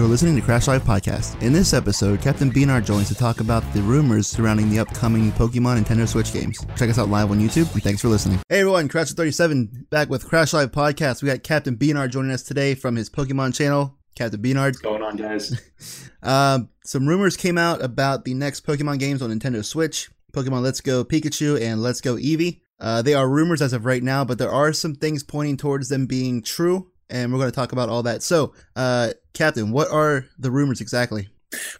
You're listening to Crash Live Podcast. In this episode, Captain Beanard joins to talk about the rumors surrounding the upcoming Pokemon Nintendo Switch games. Check us out live on YouTube, and thanks for listening. Hey everyone, Crash37 back with Crash Live Podcast. We got Captain Beanard joining us today from his Pokemon channel. Captain Beanard. What's going on, guys? Uh, some rumors came out about the next Pokemon games on Nintendo Switch Pokemon Let's Go Pikachu and Let's Go Eevee. Uh, they are rumors as of right now, but there are some things pointing towards them being true, and we're going to talk about all that. So, uh, Captain, what are the rumors exactly?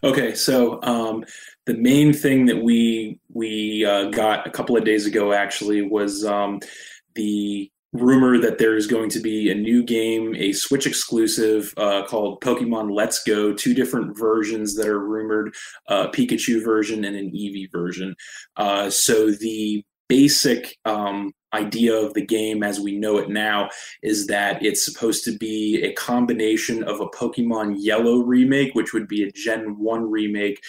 Okay, so um, the main thing that we we uh, got a couple of days ago actually was um, the rumor that there is going to be a new game, a Switch exclusive uh, called Pokemon Let's Go. Two different versions that are rumored: uh, Pikachu version and an Eevee version. Uh, so the basic um, idea of the game as we know it now is that it's supposed to be a combination of a Pokemon Yellow remake, which would be a Gen 1 remake,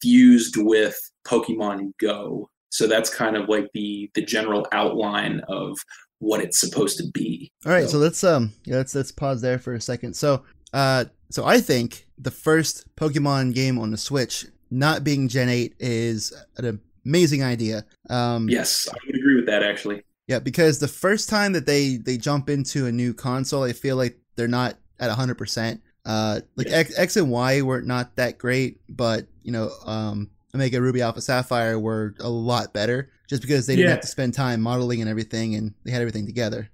fused with Pokemon Go. So that's kind of like the the general outline of what it's supposed to be. All right, so, so let's um yeah, let's let's pause there for a second. So uh so I think the first Pokemon game on the Switch not being Gen 8 is an amazing idea. Um, yes, I would agree with that actually. Yeah, because the first time that they they jump into a new console, I feel like they're not at hundred percent. Uh, like X, X and Y were not that great, but you know, um, Omega Ruby Alpha Sapphire were a lot better, just because they didn't yeah. have to spend time modeling and everything, and they had everything together.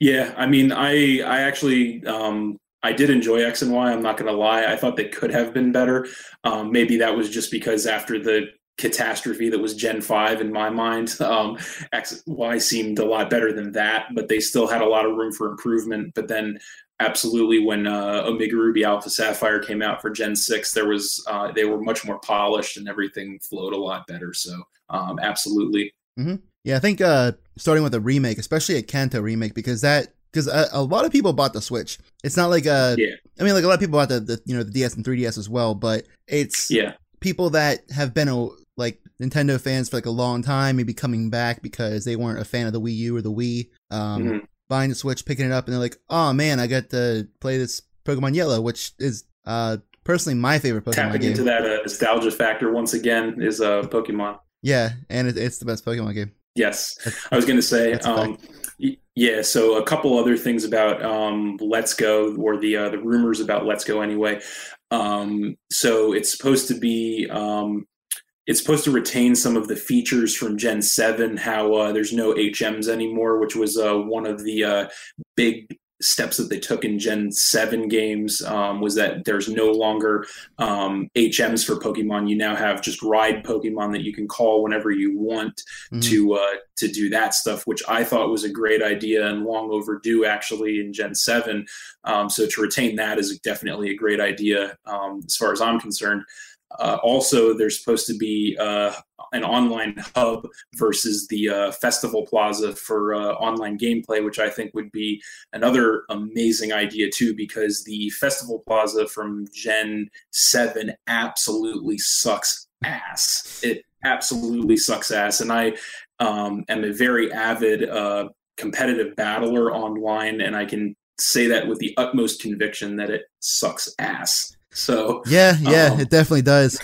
Yeah, I mean, I I actually um, I did enjoy X and Y. I'm not going to lie. I thought they could have been better. Um, maybe that was just because after the catastrophe that was Gen 5 in my mind. Um, X, Y seemed a lot better than that, but they still had a lot of room for improvement. But then, absolutely, when uh, Omega Ruby Alpha Sapphire came out for Gen 6, there was uh, they were much more polished and everything flowed a lot better. So, um, absolutely. Mm-hmm. Yeah, I think uh, starting with a remake, especially a Kanto remake, because that because a, a, lot of people bought the Switch. It's not like a, yeah. I mean, like a lot of people bought the, the you know the DS and 3DS as well, but it's yeah people that have been a, like Nintendo fans for like a long time, maybe coming back because they weren't a fan of the Wii U or the Wii, um, mm-hmm. buying the Switch, picking it up, and they're like, "Oh man, I got to play this Pokemon Yellow," which is uh, personally my favorite Pokemon Tapping game. into that uh, nostalgia factor once again is uh, Pokemon. Yeah, and it, it's the best Pokemon game. Yes, I was going to say. Um, yeah, so a couple other things about um, Let's Go, or the uh, the rumors about Let's Go anyway. Um, so it's supposed to be um, it's supposed to retain some of the features from Gen 7, how uh, there's no HMs anymore, which was uh, one of the uh, big steps that they took in Gen 7 games um, was that there's no longer um, HMs for Pokemon. You now have just ride Pokemon that you can call whenever you want mm-hmm. to uh, to do that stuff, which I thought was a great idea and long overdue actually in Gen 7. Um, so to retain that is definitely a great idea um, as far as I'm concerned. Uh, also, there's supposed to be uh, an online hub versus the uh, festival plaza for uh, online gameplay, which I think would be another amazing idea too, because the festival plaza from Gen 7 absolutely sucks ass. It absolutely sucks ass. And I um, am a very avid uh, competitive battler online, and I can say that with the utmost conviction that it sucks ass. So yeah, yeah, um, it definitely does.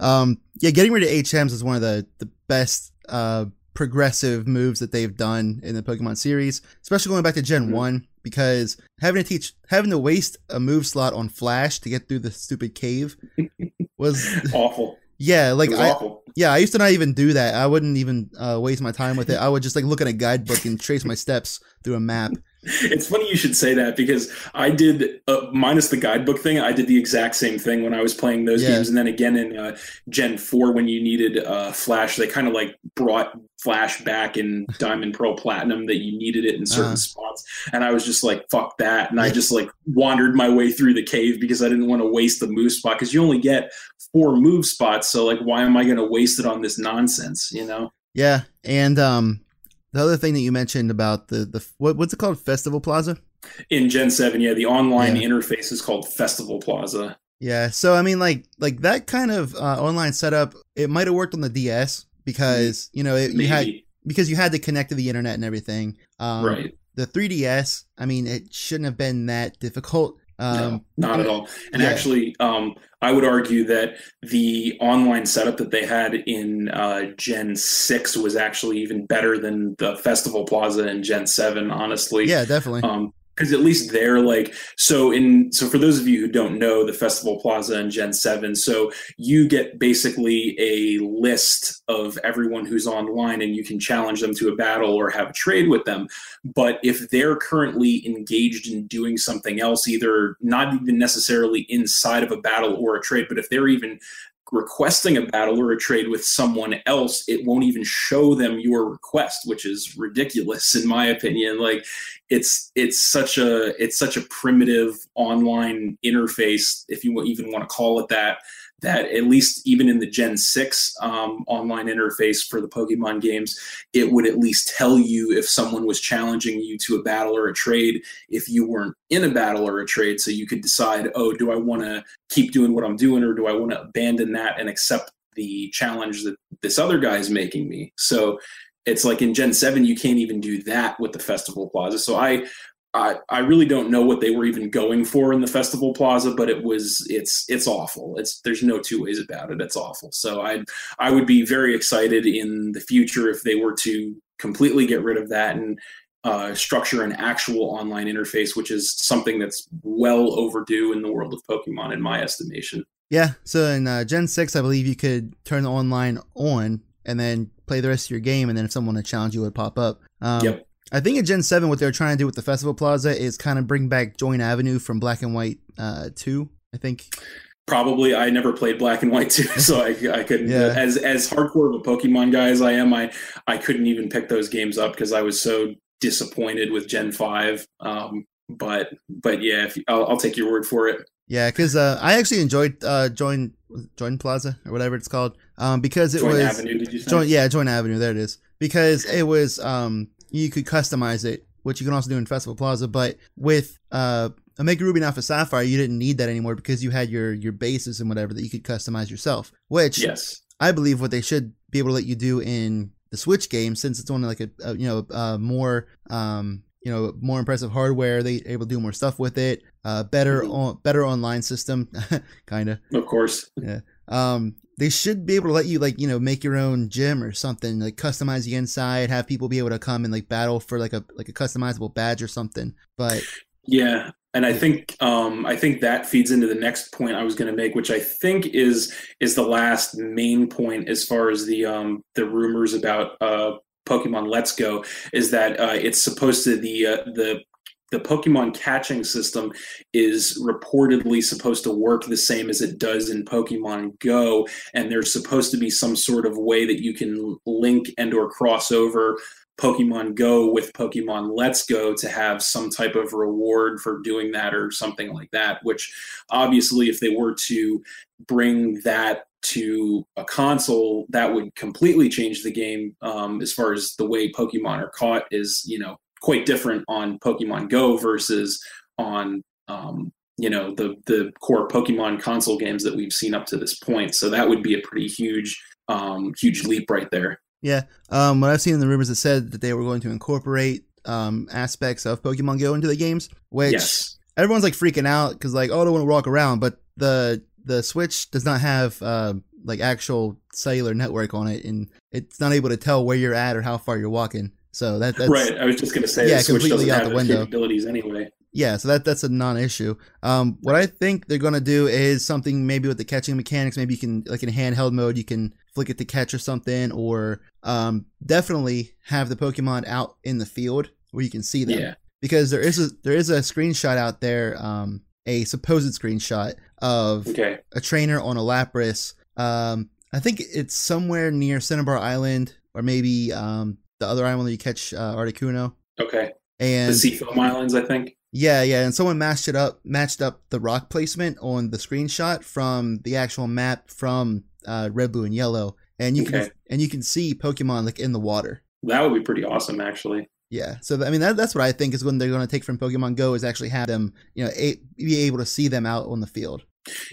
Um, yeah, getting rid of HMs is one of the the best uh, progressive moves that they've done in the Pokemon series, especially going back to Gen mm-hmm. One, because having to teach, having to waste a move slot on Flash to get through the stupid cave was awful. Yeah, like I, awful. yeah, I used to not even do that. I wouldn't even uh, waste my time with it. I would just like look at a guidebook and trace my steps through a map. It's funny you should say that because I did, uh, minus the guidebook thing, I did the exact same thing when I was playing those yeah. games. And then again in uh, Gen 4, when you needed uh, Flash, they kind of like brought Flash back in Diamond Pearl Platinum that you needed it in certain uh-huh. spots. And I was just like, fuck that. And I just like wandered my way through the cave because I didn't want to waste the move spot because you only get four move spots. So, like, why am I going to waste it on this nonsense, you know? Yeah. And, um, the other thing that you mentioned about the the what, what's it called Festival Plaza in Gen Seven, yeah, the online yeah. interface is called Festival Plaza. Yeah, so I mean, like like that kind of uh, online setup, it might have worked on the DS because you know it, you had because you had to connect to the internet and everything. Um, right. The 3DS, I mean, it shouldn't have been that difficult Um, no, not at all. And yeah. actually, um, I would argue that the online setup that they had in uh, Gen 6 was actually even better than the Festival Plaza in Gen 7, honestly. Yeah, definitely. Um, because at least they're like so in so for those of you who don't know the festival plaza and gen 7 so you get basically a list of everyone who's online and you can challenge them to a battle or have a trade with them but if they're currently engaged in doing something else either not even necessarily inside of a battle or a trade but if they're even requesting a battle or a trade with someone else, it won't even show them your request, which is ridiculous in my opinion. Like it's it's such a it's such a primitive online interface, if you even want to call it that, that at least even in the Gen 6 um, online interface for the Pokemon games, it would at least tell you if someone was challenging you to a battle or a trade if you weren't in a battle or a trade. So you could decide, oh, do I want to keep doing what I'm doing or do I want to abandon that and accept the challenge that this other guy is making me? So it's like in Gen 7, you can't even do that with the Festival Plaza. So I I, I really don't know what they were even going for in the festival plaza, but it was it's it's awful. It's there's no two ways about it. It's awful. So I I would be very excited in the future if they were to completely get rid of that and uh, structure an actual online interface, which is something that's well overdue in the world of Pokemon, in my estimation. Yeah. So in uh, Gen six, I believe you could turn online on and then play the rest of your game, and then if someone would challenge you, would pop up. Um, yep. I think in Gen 7, what they're trying to do with the Festival Plaza is kind of bring back Join Avenue from Black and White uh, 2, I think. Probably, I never played Black and White 2, so I, I couldn't. yeah. As as hardcore of a Pokemon guy as I am, I, I couldn't even pick those games up because I was so disappointed with Gen 5. Um, but but yeah, if, I'll, I'll take your word for it. Yeah, because uh, I actually enjoyed uh, Join Join Plaza or whatever it's called um, because it Join was Avenue. Did you say? Join, yeah, Join Avenue. There it is. Because it was um, you could customize it, which you can also do in Festival Plaza. But with uh, Omega Ruby and Alpha Sapphire, you didn't need that anymore because you had your your bases and whatever that you could customize yourself. Which yes, I believe what they should be able to let you do in the Switch game, since it's only like a, a you know uh, more um, you know more impressive hardware. They able to do more stuff with it. Uh, better mm-hmm. on, better online system, kind of. Of course. Yeah. Um, they should be able to let you like you know make your own gym or something like customize the inside have people be able to come and like battle for like a like a customizable badge or something but yeah and i think um i think that feeds into the next point i was going to make which i think is is the last main point as far as the um the rumors about uh Pokemon Let's Go is that uh, it's supposed to the uh, the the Pokemon catching system is reportedly supposed to work the same as it does in Pokemon Go, and there's supposed to be some sort of way that you can link and or cross over Pokemon Go with Pokemon Let's Go to have some type of reward for doing that or something like that. Which obviously, if they were to bring that to a console, that would completely change the game um, as far as the way Pokemon are caught. Is you know quite different on Pokemon Go versus on um, you know the the core Pokemon console games that we've seen up to this point. So that would be a pretty huge um, huge leap right there. Yeah, um, what I've seen in the rumors, it said that they were going to incorporate um, aspects of Pokemon Go into the games, which yes. everyone's like freaking out because like oh, I don't want to walk around, but the the Switch does not have uh, like actual cellular network on it, and it's not able to tell where you're at or how far you're walking. So that that's right. I was just going to say, yeah, completely out the window. Capabilities anyway. Yeah, so that that's a non-issue. Um, what I think they're going to do is something maybe with the catching mechanics. Maybe you can like in handheld mode, you can flick it to catch or something, or um, definitely have the Pokemon out in the field where you can see them. Yeah. Because there is a there is a screenshot out there, um, a supposed screenshot of okay. a trainer on a Lapras. Um, I think it's somewhere near Cinnabar Island, or maybe um, the other island where you catch uh, Articuno. Okay. And the Seafoam Islands, I think. Yeah, yeah, and someone matched it up, matched up the rock placement on the screenshot from the actual map from uh, Red, Blue, and Yellow, and you okay. can and you can see Pokemon like in the water. That would be pretty awesome, actually. Yeah, so I mean that, that's what I think is when they're going to take from Pokemon Go is actually have them, you know, a, be able to see them out on the field.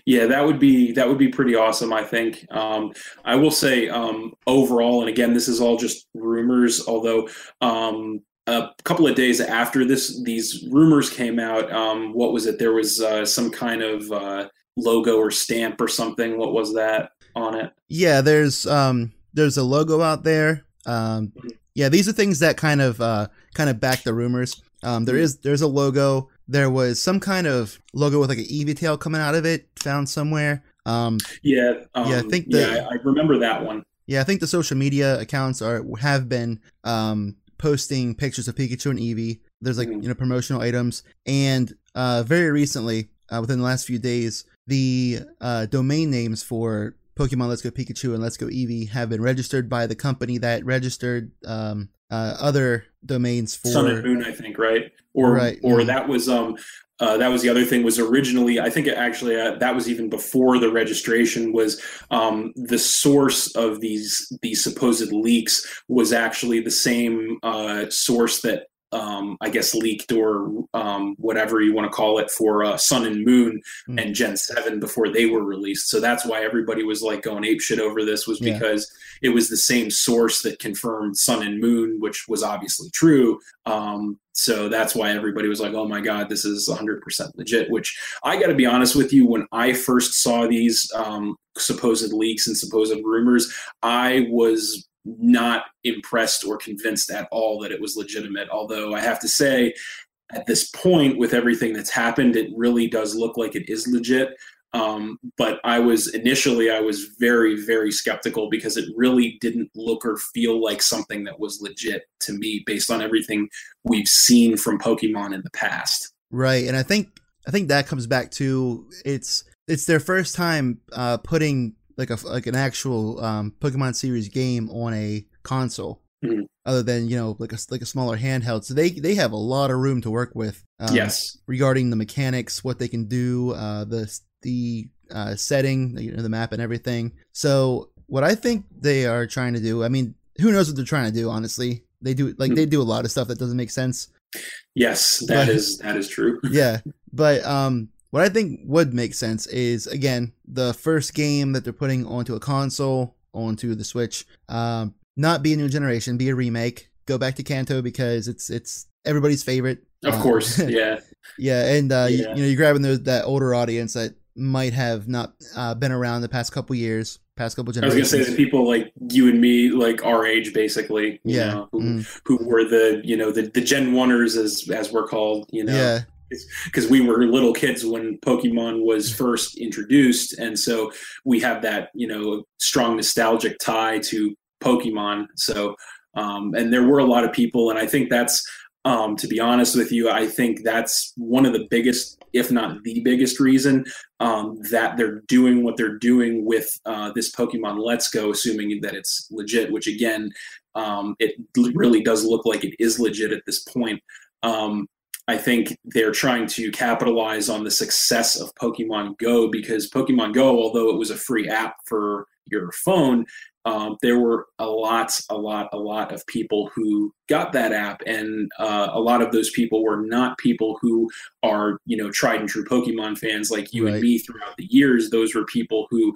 Yeah, that would be that would be pretty awesome. I think. Um, I will say um, overall, and again, this is all just rumors. Although um, a couple of days after this, these rumors came out. Um, what was it? There was uh, some kind of uh, logo or stamp or something. What was that on it? Yeah, there's um, there's a logo out there. Um, mm-hmm. Yeah, these are things that kind of uh, kind of back the rumors. Um, there mm-hmm. there's a logo. There was some kind of logo with like an Eevee tail coming out of it, found somewhere. Um, yeah, um, yeah, I think the, yeah, I, I remember that one. Yeah, I think the social media accounts are have been um, posting pictures of Pikachu and Eevee. There's like mm-hmm. you know promotional items, and uh, very recently, uh, within the last few days, the uh, domain names for Pokemon Let's Go Pikachu and Let's Go Eevee have been registered by the company that registered um, uh, other domains for Sun and Moon, I think, right? Or right, or mm-hmm. that was um uh, that was the other thing was originally i think it actually uh, that was even before the registration was um, the source of these these supposed leaks was actually the same uh, source that um, I guess leaked or um, whatever you want to call it for uh, Sun and Moon mm. and Gen Seven before they were released. So that's why everybody was like going ape shit over this was because yeah. it was the same source that confirmed Sun and Moon, which was obviously true. Um, so that's why everybody was like, "Oh my god, this is 100% legit." Which I got to be honest with you, when I first saw these um, supposed leaks and supposed rumors, I was not impressed or convinced at all that it was legitimate. Although I have to say, at this point, with everything that's happened, it really does look like it is legit. Um, but I was initially I was very very skeptical because it really didn't look or feel like something that was legit to me based on everything we've seen from Pokemon in the past. Right, and I think I think that comes back to it's it's their first time uh, putting like a like an actual um, Pokemon series game on a console. Mm-hmm. Other than you know like a like a smaller handheld, so they they have a lot of room to work with. Um, yes, regarding the mechanics, what they can do, uh, the the uh, setting, you know, the map and everything. So what I think they are trying to do, I mean, who knows what they're trying to do? Honestly, they do like mm-hmm. they do a lot of stuff that doesn't make sense. Yes, that but, is that is true. yeah, but um, what I think would make sense is again the first game that they're putting onto a console, onto the Switch, um, not be a new generation, be a remake. Go back to Kanto because it's it's everybody's favorite. Of um, course, yeah, yeah, and uh, yeah. You, you, know you're grabbing those, that older audience that might have not uh, been around the past couple years, past couple generations. I was gonna say the people like you and me, like our age, basically. yeah, know, who, mm. who were the you know the the Gen Oneers as as we're called. You know, yeah because we were little kids when Pokemon was first introduced, and so we have that you know strong nostalgic tie to Pokemon. So, um, and there were a lot of people, and I think that's um, to be honest with you, I think that's one of the biggest, if not the biggest reason um, that they're doing what they're doing with uh, this Pokemon Let's Go, assuming that it's legit, which again, um, it really does look like it is legit at this point. Um, I think they're trying to capitalize on the success of Pokemon Go because Pokemon Go, although it was a free app for your phone, um, there were a lot, a lot, a lot of people who got that app, and uh, a lot of those people were not people who are, you know, tried and true Pokemon fans like you right. and me throughout the years. Those were people who,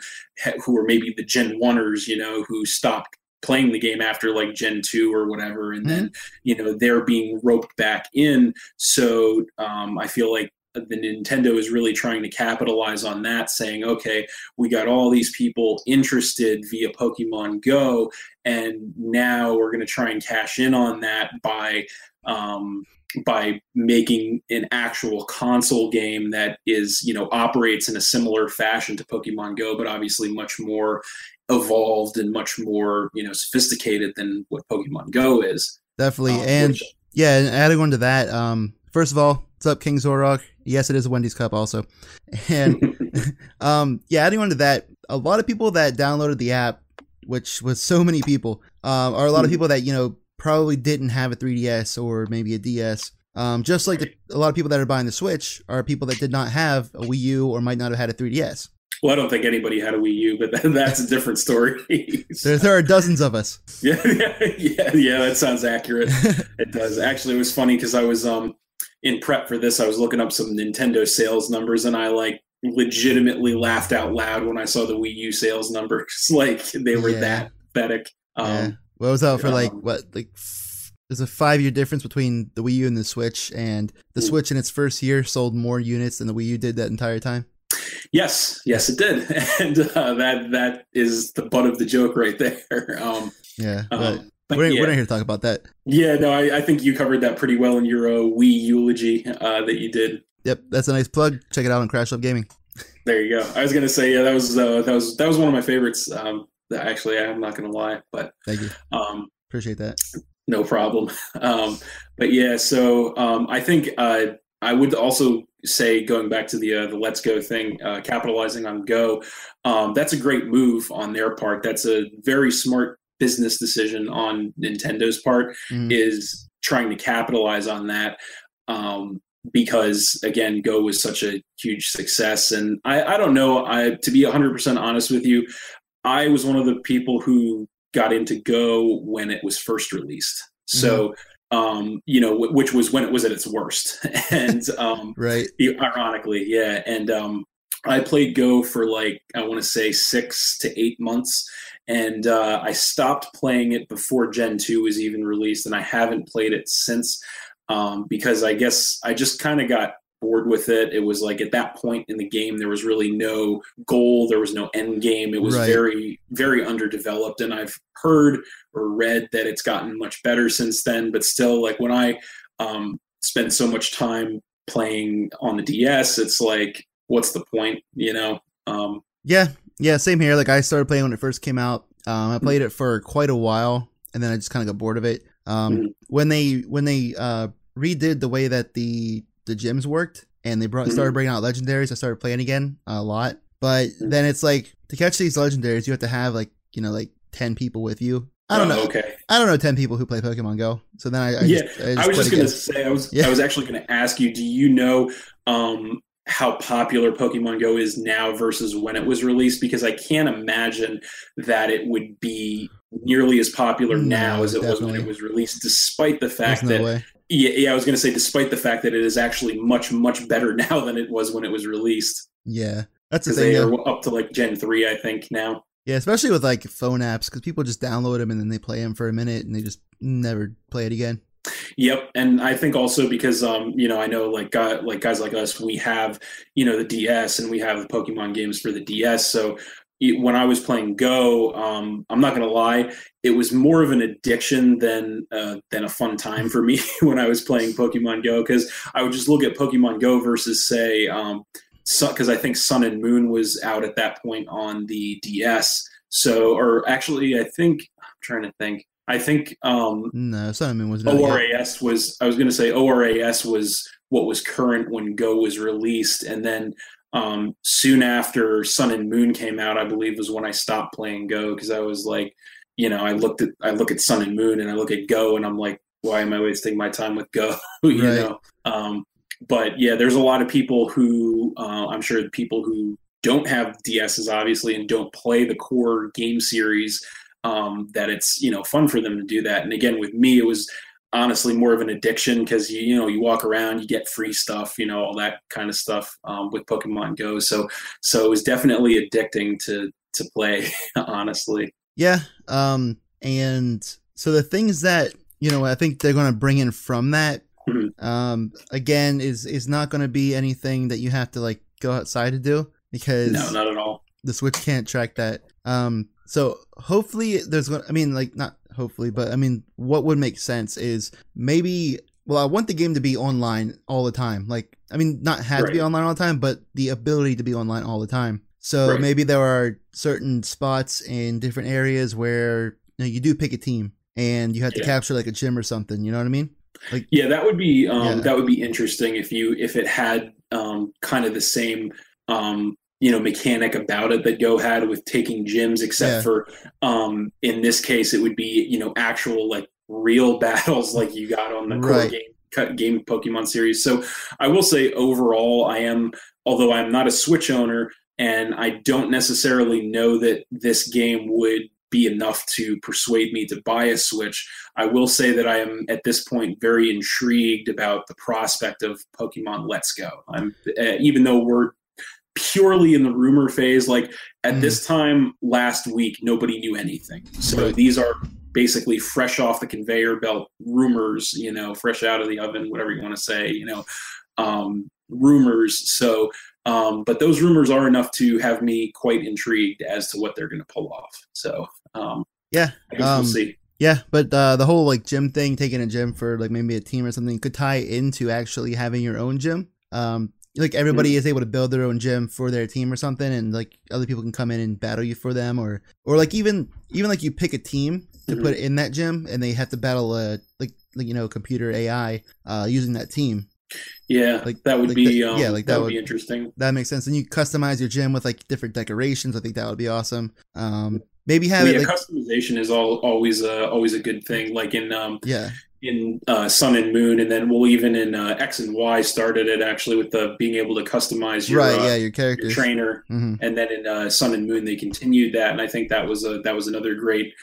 who were maybe the Gen Oneers, you know, who stopped playing the game after like Gen 2 or whatever. And mm-hmm. then, you know, they're being roped back in. So um, I feel like the Nintendo is really trying to capitalize on that, saying, okay, we got all these people interested via Pokemon Go, and now we're going to try and cash in on that by. Um, by making an actual console game that is you know operates in a similar fashion to Pokemon Go but obviously much more evolved and much more you know sophisticated than what Pokemon Go is. Definitely, um, and which, yeah, and adding on to that, um, first of all, what's up, King Zorog? Yes, it is a Wendy's cup also, and um, yeah, adding on to that, a lot of people that downloaded the app, which was so many people, um, are a lot of hmm. people that you know probably didn't have a 3DS or maybe a DS. Um, just like the, a lot of people that are buying the Switch are people that did not have a Wii U or might not have had a 3DS. Well, I don't think anybody had a Wii U, but that, that's a different story. there, there are dozens of us. Yeah, yeah, yeah, yeah. That sounds accurate. it does. Actually, it was funny because I was um in prep for this. I was looking up some Nintendo sales numbers, and I like legitimately laughed out loud when I saw the Wii U sales numbers. like they were yeah. that pathetic. Um, yeah. What was that for? Like what? Like there's a five year difference between the Wii U and the Switch, and the. Switch in its first year sold more units than the Wii U did that entire time. Yes, yes, it did, and uh, that that is the butt of the joke right there. Um, Yeah, um, we're, yeah. we're not here to talk about that. Yeah, no, I, I think you covered that pretty well in your uh, Wii eulogy uh, that you did. Yep, that's a nice plug. Check it out on Crash Love Gaming. There you go. I was gonna say, yeah, that was uh, that was that was one of my favorites. Um, actually, I'm not gonna lie, but Thank you. um, Appreciate that. no problem. Um, but yeah, so um, I think uh, I would also say going back to the uh, the Let's Go thing, uh, capitalizing on Go, um, that's a great move on their part. That's a very smart business decision on Nintendo's part. Mhm. is trying to capitalize on that um, because again go was such a huge success and i, I don't know i to be 100% honest with you i was one of the people who got into go when it was first released so um, you know wh- which was when it was at its worst. And um, Right. ironically yeah. And um, i played go for like i want to say six to eight months. And uh, i stopped playing it before gen 2 was even released and i haven't played it since um, because i guess i just kind of got bored with it it was like at that point in the game there was really no goal there was no end game it was Right. very very underdeveloped and i've heard or read that it's gotten much better since then but still like when i um, spend so much time playing on the ds it's like what's the point you know um, Yeah, yeah, same here. Like I started playing when it first came out. Um, I played it for quite a while, and then I just kind of got bored of it. Um, Mhm. when they when they uh, redid the way that the the gyms worked, and they brought started bringing out legendaries, I started playing again a lot. But Mhm. then it's like to catch these legendaries, you have to have like you know like ten people with you. I don't oh, know. okay I don't know ten people who play Pokemon Go. So then I, I Yeah, just, I, I was just played gonna say I was Yeah. I was actually gonna ask you. Do you know um, how popular Pokemon Go is now versus when it was released? Because I can't imagine that it would be nearly as popular No, now as it was when it was released. Despite the fact no that way. Yeah, yeah, I was gonna say despite the fact that it is actually much much better now than it was when it was released. Yeah, that's the thing. they are up to like Gen three, I think now. Yeah, especially with like phone apps, because people just download them and then they play them for a minute and they just never play it again. Yep, and I think also because um, you know I know like guy, like guys like us, we have you know the DS and we have the Pokemon games for the DS. So when I was playing Go, um, I'm not gonna lie, it was more of an addiction than uh, than a fun time for me when I was playing Pokemon Go because I would just look at Pokemon Go versus say um, because I think Sun and Moon was out at that point on the DS. So or actually, I think I'm trying to think. I think um, No, Sun and Moon was. ORAS was I was going to say ORAS was what was current when Go was released, and then um, soon after Sun and Moon came out, I believe was when I stopped playing Go because I was like, you know, I looked at I look at Sun and Moon and I look at Go and I'm like, why am I wasting my time with Go? you Right. know. Um, but yeah, there's a lot of people who uh, I'm sure people who don't have DSs obviously and don't play the core game series um, that it's you know fun for them to do that. And again, with me, it was honestly more of an addiction because you you know you walk around, you get free stuff, you know all that kind of stuff um, with Pokemon Go. So so it was definitely addicting to to play. honestly, Yeah. Um. And so the things that you know, I think they're going to bring in from that, Mhm. um, again, is is not going to be anything that you have to like go outside to do because no, not at all. the Switch can't track that. Um. So hopefully there's going. I mean, like not hopefully, but I mean, what would make sense is maybe. Well, I want the game to be online all the time. Like, I mean, not have to be online all the time, but the ability to be online all the time. So Right. maybe there are certain spots in different areas where you, know, you do pick a team and you have to Yeah. capture like a gym or something. You know what I mean? Yeah, that would be um, Yeah. that would be interesting if you if it had um, kind of the same um, you know mechanic about it that Go had with taking gyms, except Yeah. for um, in this case it would be you know actual like real battles like you got on the core Right. game cut game Pokemon series. So I will say overall, I am although I'm not a Switch owner and I don't necessarily know that this game would be enough to persuade me to buy a Switch. I will say that I am at this point very intrigued about the prospect of Pokemon Let's Go. I'm uh, even though we're purely in the rumor phase like at Mhm. this time last week nobody knew anything. So Right. these are basically fresh off the conveyor belt rumors, you know, fresh out of the oven, whatever you want to say, you know, um, rumors. So, um, but those rumors are enough to have me quite intrigued as to what they're going to pull off. So, um, yeah, we'll um, see. Yeah, but uh, the whole like gym thing, taking a gym for like maybe a team or something, could tie into actually having your own gym. Um, like everybody is able to build their own gym for their team or something, and like other people can come in and battle you for them, or or like even even like you pick a team to Mhm. put in that gym, and they have to battle a like like you know computer AI uh, using that team. Yeah, like- that would like be the- um, yeah, like that, that would, would- be interesting. That makes sense. And you customize your gym with like different decorations. I think that would be awesome. Um, maybe have Well, it like customization is all, always uh, always a good thing. Like in um, yeah in uh, Sun and Moon, and then we'll even in uh, X and Y started it actually with the being able to customize your, right uh, yeah your your characters. trainer, hmm and then in uh, Sun and Moon they continued that, and I think that was a that was another great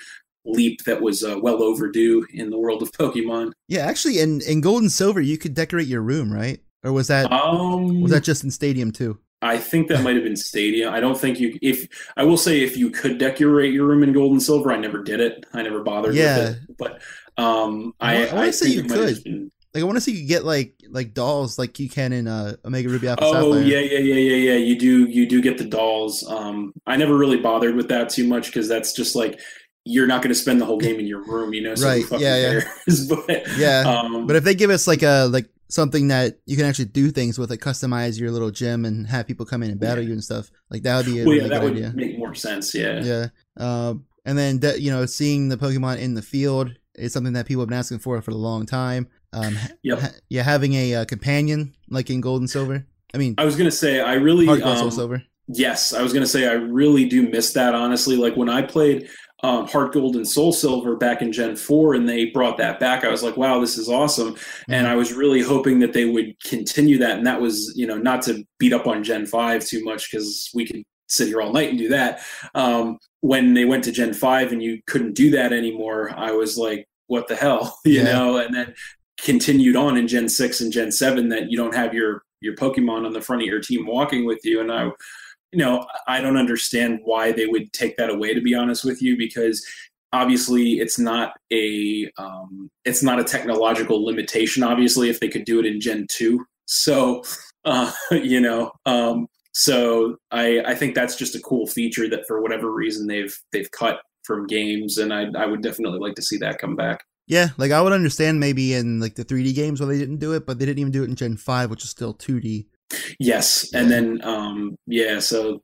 leap that was uh, well overdue in the world of Pokemon. Yeah, actually, in in Gold and Silver, you could decorate your room, right? Or was that Um, was that just in Stadium too? I think that might have been Stadia. I don't think you. If I will say, if you could decorate your room in gold and silver, I never did it. I never bothered Yeah. with it. But um, I I, wanna say you it might have could. been- Like, I want to see you get like like dolls like you can in uh, Omega Ruby Alpha Oh Sapphire. yeah, yeah, yeah, yeah, yeah. You do, you do get the dolls. Um, I never really bothered with that too much because that's just like you're not going to spend the whole game in your room, you know. So Right, yeah, yeah. cares? but Yeah, um, but if they give us like a like something that you can actually do things with, like customize your little gym and have people come in and battle Yeah. you and stuff, like that would be a well, really yeah, that good would idea. make more sense. Yeah. Yeah. Um, and then de- you know, seeing the Pokemon in the field is something that people have been asking for for a long time. Um, Yep. ha- yeah, having a uh, companion like in Gold and Silver. I mean, I was gonna say I really Soul um, Silver. Yes, I was to say I really do miss that. Honestly, like when I played um, Heart Gold and Soul Silver back in Gen Four, and they brought that back, I was like, "Wow, this is awesome!" And I was really hoping that they would continue that. And that was, you know, not to beat up on Gen Five too much because we could sit here all night and do that. Um, when they went to Gen Five and you couldn't do that anymore, I was like, "What the hell?" You Yeah. know. And then continued on in Gen Six and Gen Seven that you don't have your your Pokemon on the front of your team walking with you, and I you know, I don't understand why they would take that away. To be honest with you, because obviously it's not a um, it's not a technological limitation. Obviously, if they could do it in Gen two, so uh, you know, um, so I I think that's just a cool feature that for whatever reason they've they've cut from games, and I I would definitely like to see that come back. Yeah, like I would understand maybe in like the 3D games where they didn't do it, but they didn't even do it in Gen 5, which is still 2D. Yes, and then um, yeah, so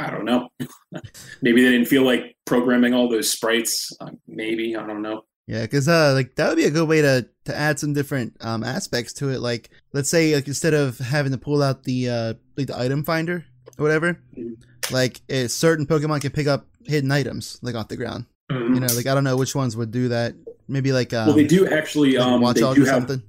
I don't know. maybe they didn't feel like programming all those sprites. Uh, maybe I don't know. Yeah, because uh, like that would be a good way to to add some different um aspects to it. Like, let's say like instead of having to pull out the uh like the item finder or whatever, Mhm. like a certain Pokemon can pick up hidden items like off the ground. You know, like I don't know which ones would do that. Maybe like um, well, they do actually. like Um, watch they out do have. something.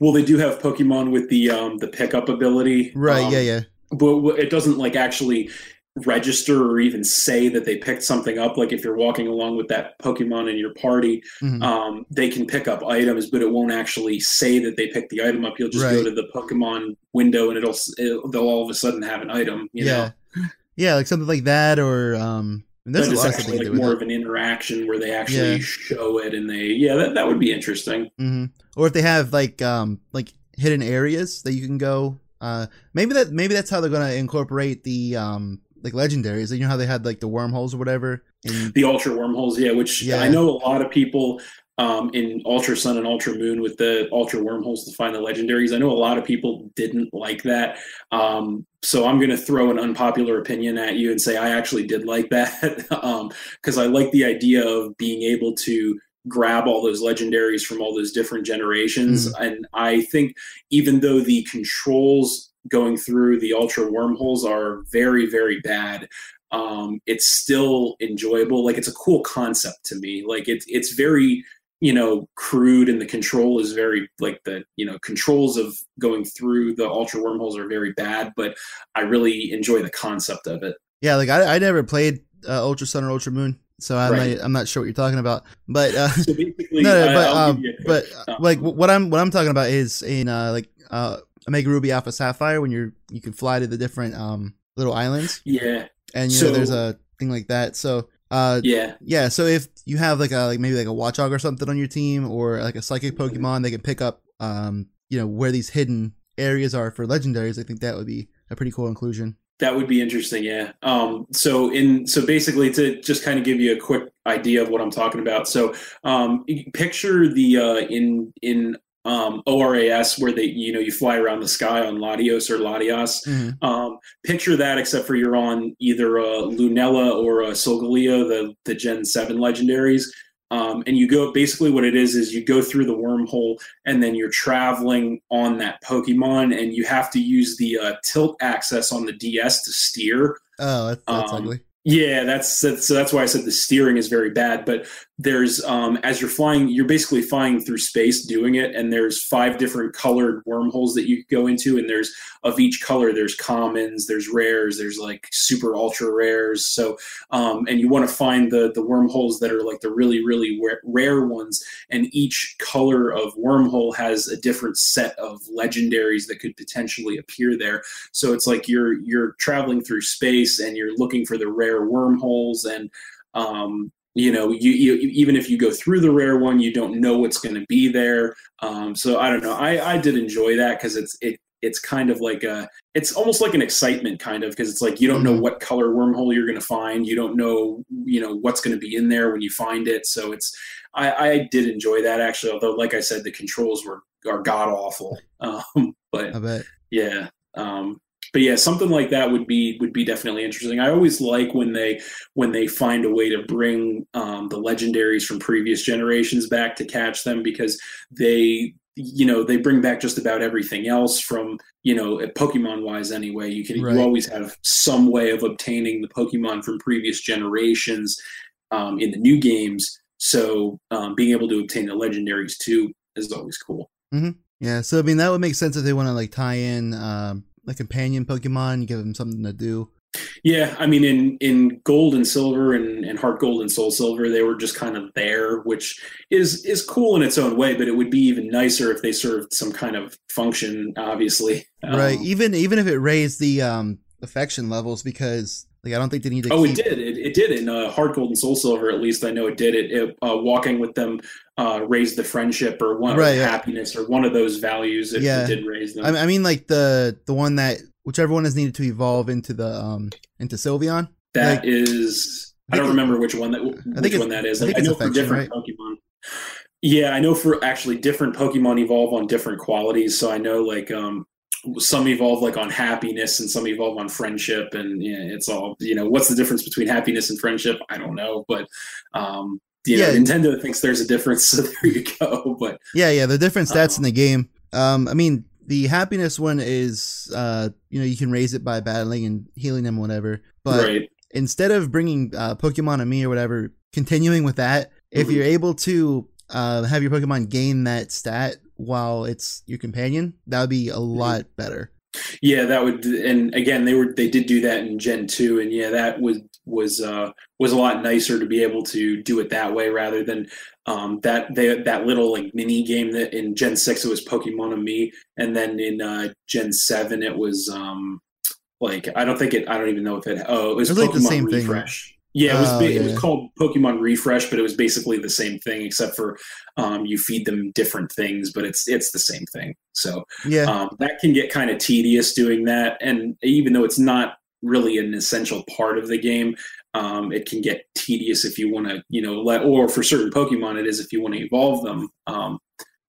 Well, they do have Pokemon with the um, the pickup ability. Right? um, yeah, yeah. but it doesn't like actually register or even say that they picked something up like if you're walking along with that pokemon in your party Mhm. um, they can pick up items but it won't actually say that they picked the item up you'll just go to the pokemon window and it'll, it'll they'll all of a sudden have an item you yeah, know yeah, like something like that, or um, and there's but a it's lot of stuff actually like more of an interaction where they actually Yeah. show it and they yeah that, that would be interesting hmm Or if they have like um like hidden areas that you can go. Uh, maybe that maybe that's how they're gonna incorporate the um like legendaries. You know how they had like the wormholes or whatever. In, the ultra wormholes yeah which Yeah. i know a lot of people um, in ultra sun and ultra moon with the ultra wormholes to find the legendaries i know a lot of people didn't like that um, so i'm going to throw an unpopular opinion at you and say i actually did like that because i like the idea of being able to grab all those legendaries from all those different generations and i think even though the controls going through the ultra wormholes are very very bad um, it's still enjoyable. Like it's a cool concept to me. Like it's it's very you know crude, and the control is very like the you know controls of going through the ultra wormholes are very bad. But I really enjoy the concept of it. yeah, like I, I never played uh, Ultra Sun or Ultra Moon, so I'm Right. not, I'm not sure what you're talking about. But uh, So basically, no, no, but um, give you a but uh, like what I'm what I'm talking about is in uh like uh Omega Ruby Alpha Sapphire when you're you can fly to the different um little islands yeah, and you know there's a thing like that. So Uh, yeah, yeah. So if you have like a like maybe like a Watchog or something on your team, or like a Psychic Pokemon, they can pick up um you know where these hidden areas are for legendaries. I think that would be a pretty cool inclusion. That would be interesting, yeah. Um, so in so basically to just kind of give you a quick idea of what I'm talking about. So um, picture the uh, in in um, ORAS where they you know you fly around the sky on Latios or Latias. Mm-hmm. Um, picture that, except for you're on either a Lunala or a Solgaleo, the the Gen Seven legendaries. Um, and you go basically what it is is you go through the wormhole and then you're traveling on that Pokemon and you have to use the uh, tilt access on the DS to steer. Oh, that's, that's um, ugly. Yeah, that's, that's so that's why I said the steering is very bad. But there's um, as you're flying, you're basically flying through space doing it, and there's five different colored wormholes that you go into, and there's of each color. There's commons, there's rares, there's like super ultra rares. So um, and you want to find the the wormholes that are like the really really rare ones, and each color of wormhole has a different set of legendaries that could potentially appear there. So it's like you're you're traveling through space and you're looking for the rare wormholes and um, you know you, you, even if you go through the rare one you don't know what's going to be there. Um, so i don't know. I i did enjoy that because it's it it's kind of like a it's almost like an excitement kind of because it's like you don't know mm-hmm. what color wormhole you're going to find. You don't know you know what's going to be in there when you find it. So it's i i did enjoy that actually although like i said the controls were are god awful um but I bet. yeah um but yeah, something like that would be would be definitely interesting. I always like when they when they find a way to bring um, the legendaries from previous generations back to catch them because they you know they bring back just about everything else from you know pokemon wise anyway you can right. you always have some way of obtaining the pokemon from previous generations um, in the new games so um, being able to obtain the legendaries too is always cool mm-hmm. yeah so i mean that would make sense if they want to like tie in um, like companion Pokemon, give them something to do. Yeah, I mean, in in Gold and Silver and, and Heart Gold and Soul Silver, they were just kind of there, which is is cool in its own way. But it would be even nicer if they served some kind of function. Obviously, right? Um, even even if it raised the um affection levels, because like I don't think they need to. Oh, keep... it did. It, it did in uh, Heart Gold and Soul Silver. At least I know it did. It, it uh, walking with them uh, raised the friendship or one right, or yeah. happiness or one of those values. It, yeah. did raise them. I mean, like the the one that whichever one is needed to evolve into the um into Sylveon. That like, is, I, I don't remember which one that I which one that is. Like, I, I know for different right? Pokemon. Yeah, I know for actually different Pokemon evolve on different qualities. So I know like um some evolve like on happiness and some evolve on friendship and yeah, it's all you know what's the difference between happiness and friendship i don't know but um you yeah. know nintendo thinks there's a difference so there you go but yeah yeah the different stats um, in the game um i mean the happiness one is uh you know you can raise it by battling and healing them whatever but right. instead of bringing uh, Pokemon-Amie or whatever continuing with that mm-hmm. if you're able to uh, have your pokemon gain that stat while it's your companion that would be a mm-hmm. lot better yeah that would and again they were they did do that in gen 2 and yeah that was was uh was a lot nicer to be able to do it that way rather than um, that they, that little like mini game that in Gen six it was Pokemon-Amie, and then in uh, Gen seven it was um, like I don't think it I don't even know if it oh it was, it was Pokemon like the same Refresh. Thing. Yeah, it was oh, it was called Pokemon Refresh, but it was basically the same thing except for um, you feed them different things, but it's it's the same thing. So yeah, um, that can get kind of tedious doing that, and even though it's not really an essential part of the game. Um, it can get tedious if you want to, you know, let or for certain Pokemon, it is if you want to evolve them. Um,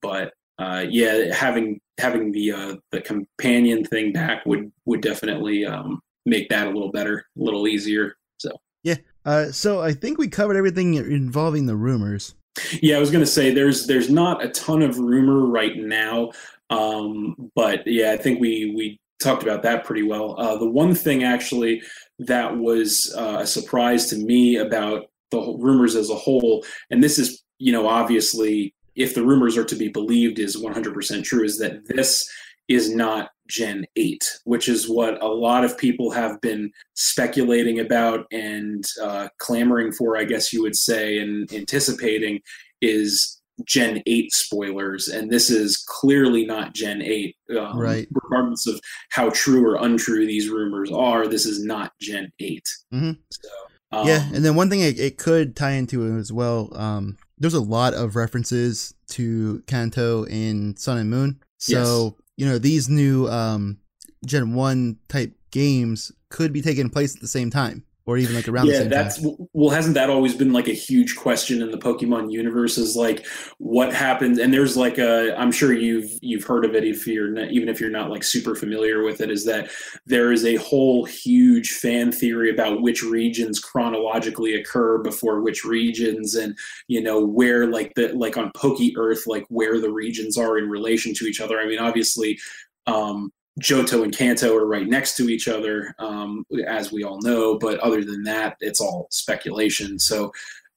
but uh, yeah, having having the uh, the companion thing back would would definitely um, make that a little better, a little easier. So yeah. Uh, so I think we covered everything involving the rumors. Yeah, I was going to say there's there's not a ton of rumor right now, um, but yeah, I think we we talked about that pretty well. Uh, the one thing actually that was uh, a surprise to me about the rumors as a whole, and this is, you know, obviously, if the rumors are to be believed, is 100% true, is that this is not Gen 8, which is what a lot of people have been speculating about and uh, clamoring for, I guess you would say, and anticipating is Gen 8 spoilers, and this is clearly not Gen 8. Um, right. Regardless of how true or untrue these rumors are, this is not Gen 8. Mm-hmm. So. Um, yeah, and then one thing it, it could tie into as well. Um, there's a lot of references to Kanto in Sun and Moon. So you know these new um, Gen One type games could be taking place at the same time, or even like around the yeah, that's time. well, hasn't that always been like a huge question in the Pokemon universe? Is like what happens? And there's like a, I'm sure you've you've heard of it if you're not, even if you're not like super familiar with it. Is that there is a whole huge fan theory about which regions chronologically occur before which regions, and you know where like the like on Poke Earth, like where the regions are in relation to each other. I mean, obviously. Um, Johto and Kanto are right next to each other, um, as we all know. But other than that, it's all speculation. So,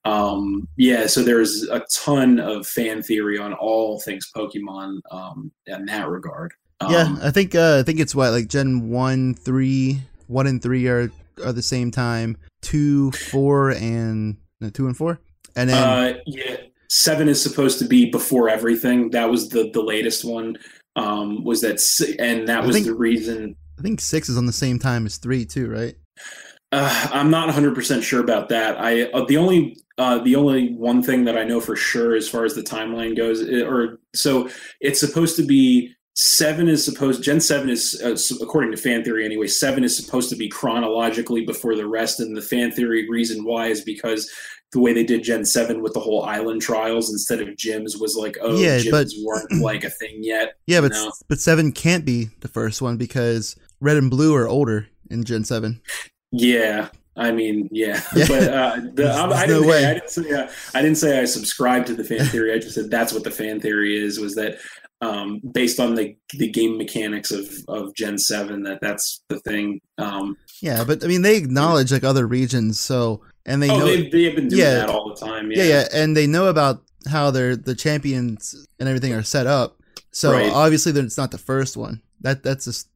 um, yeah, so there's a ton of fan theory on all things Pokemon um, in that regard. yeah, Um, I think uh, I think it's what like Gen one, three, one and three are are the same time. Two, four, and no, two and four, and then uh, yeah, seven is supposed to be before everything. That was the the latest one. Um, was that and that I was think- the reason I think six is on the same time as three too, right? Uh, I'm not 100 percent sure about that. I uh, the only uh, the only one thing that I know for sure as far as the timeline goes, i- or so it's supposed to be seven is supposed Gen seven is uh, according to fan theory anyway. Seven is supposed to be chronologically before the rest, and the fan theory reason why is because the way they did Gen seven with the whole island trials instead of gyms was like oh Yeah, gyms but- weren't like a thing yet. Yeah, but No. but seven can't be the first one because red and blue are older in Gen seven. Yeah, I mean, yeah, Yeah. but uh, the, I, I no didn't, way. I didn't say uh, I didn't say I subscribed to the fan theory. I just said that's what the fan theory is. Was that um, based on the the game mechanics of of Gen Seven? That that's the thing. Um, Yeah, but I mean they acknowledge like other regions, so and they oh, know they they have been doing yeah. that all the time. yeah. Yeah, yeah, and they know about how their the champions and everything are set up. So Right. obviously it's not the first one. That that's just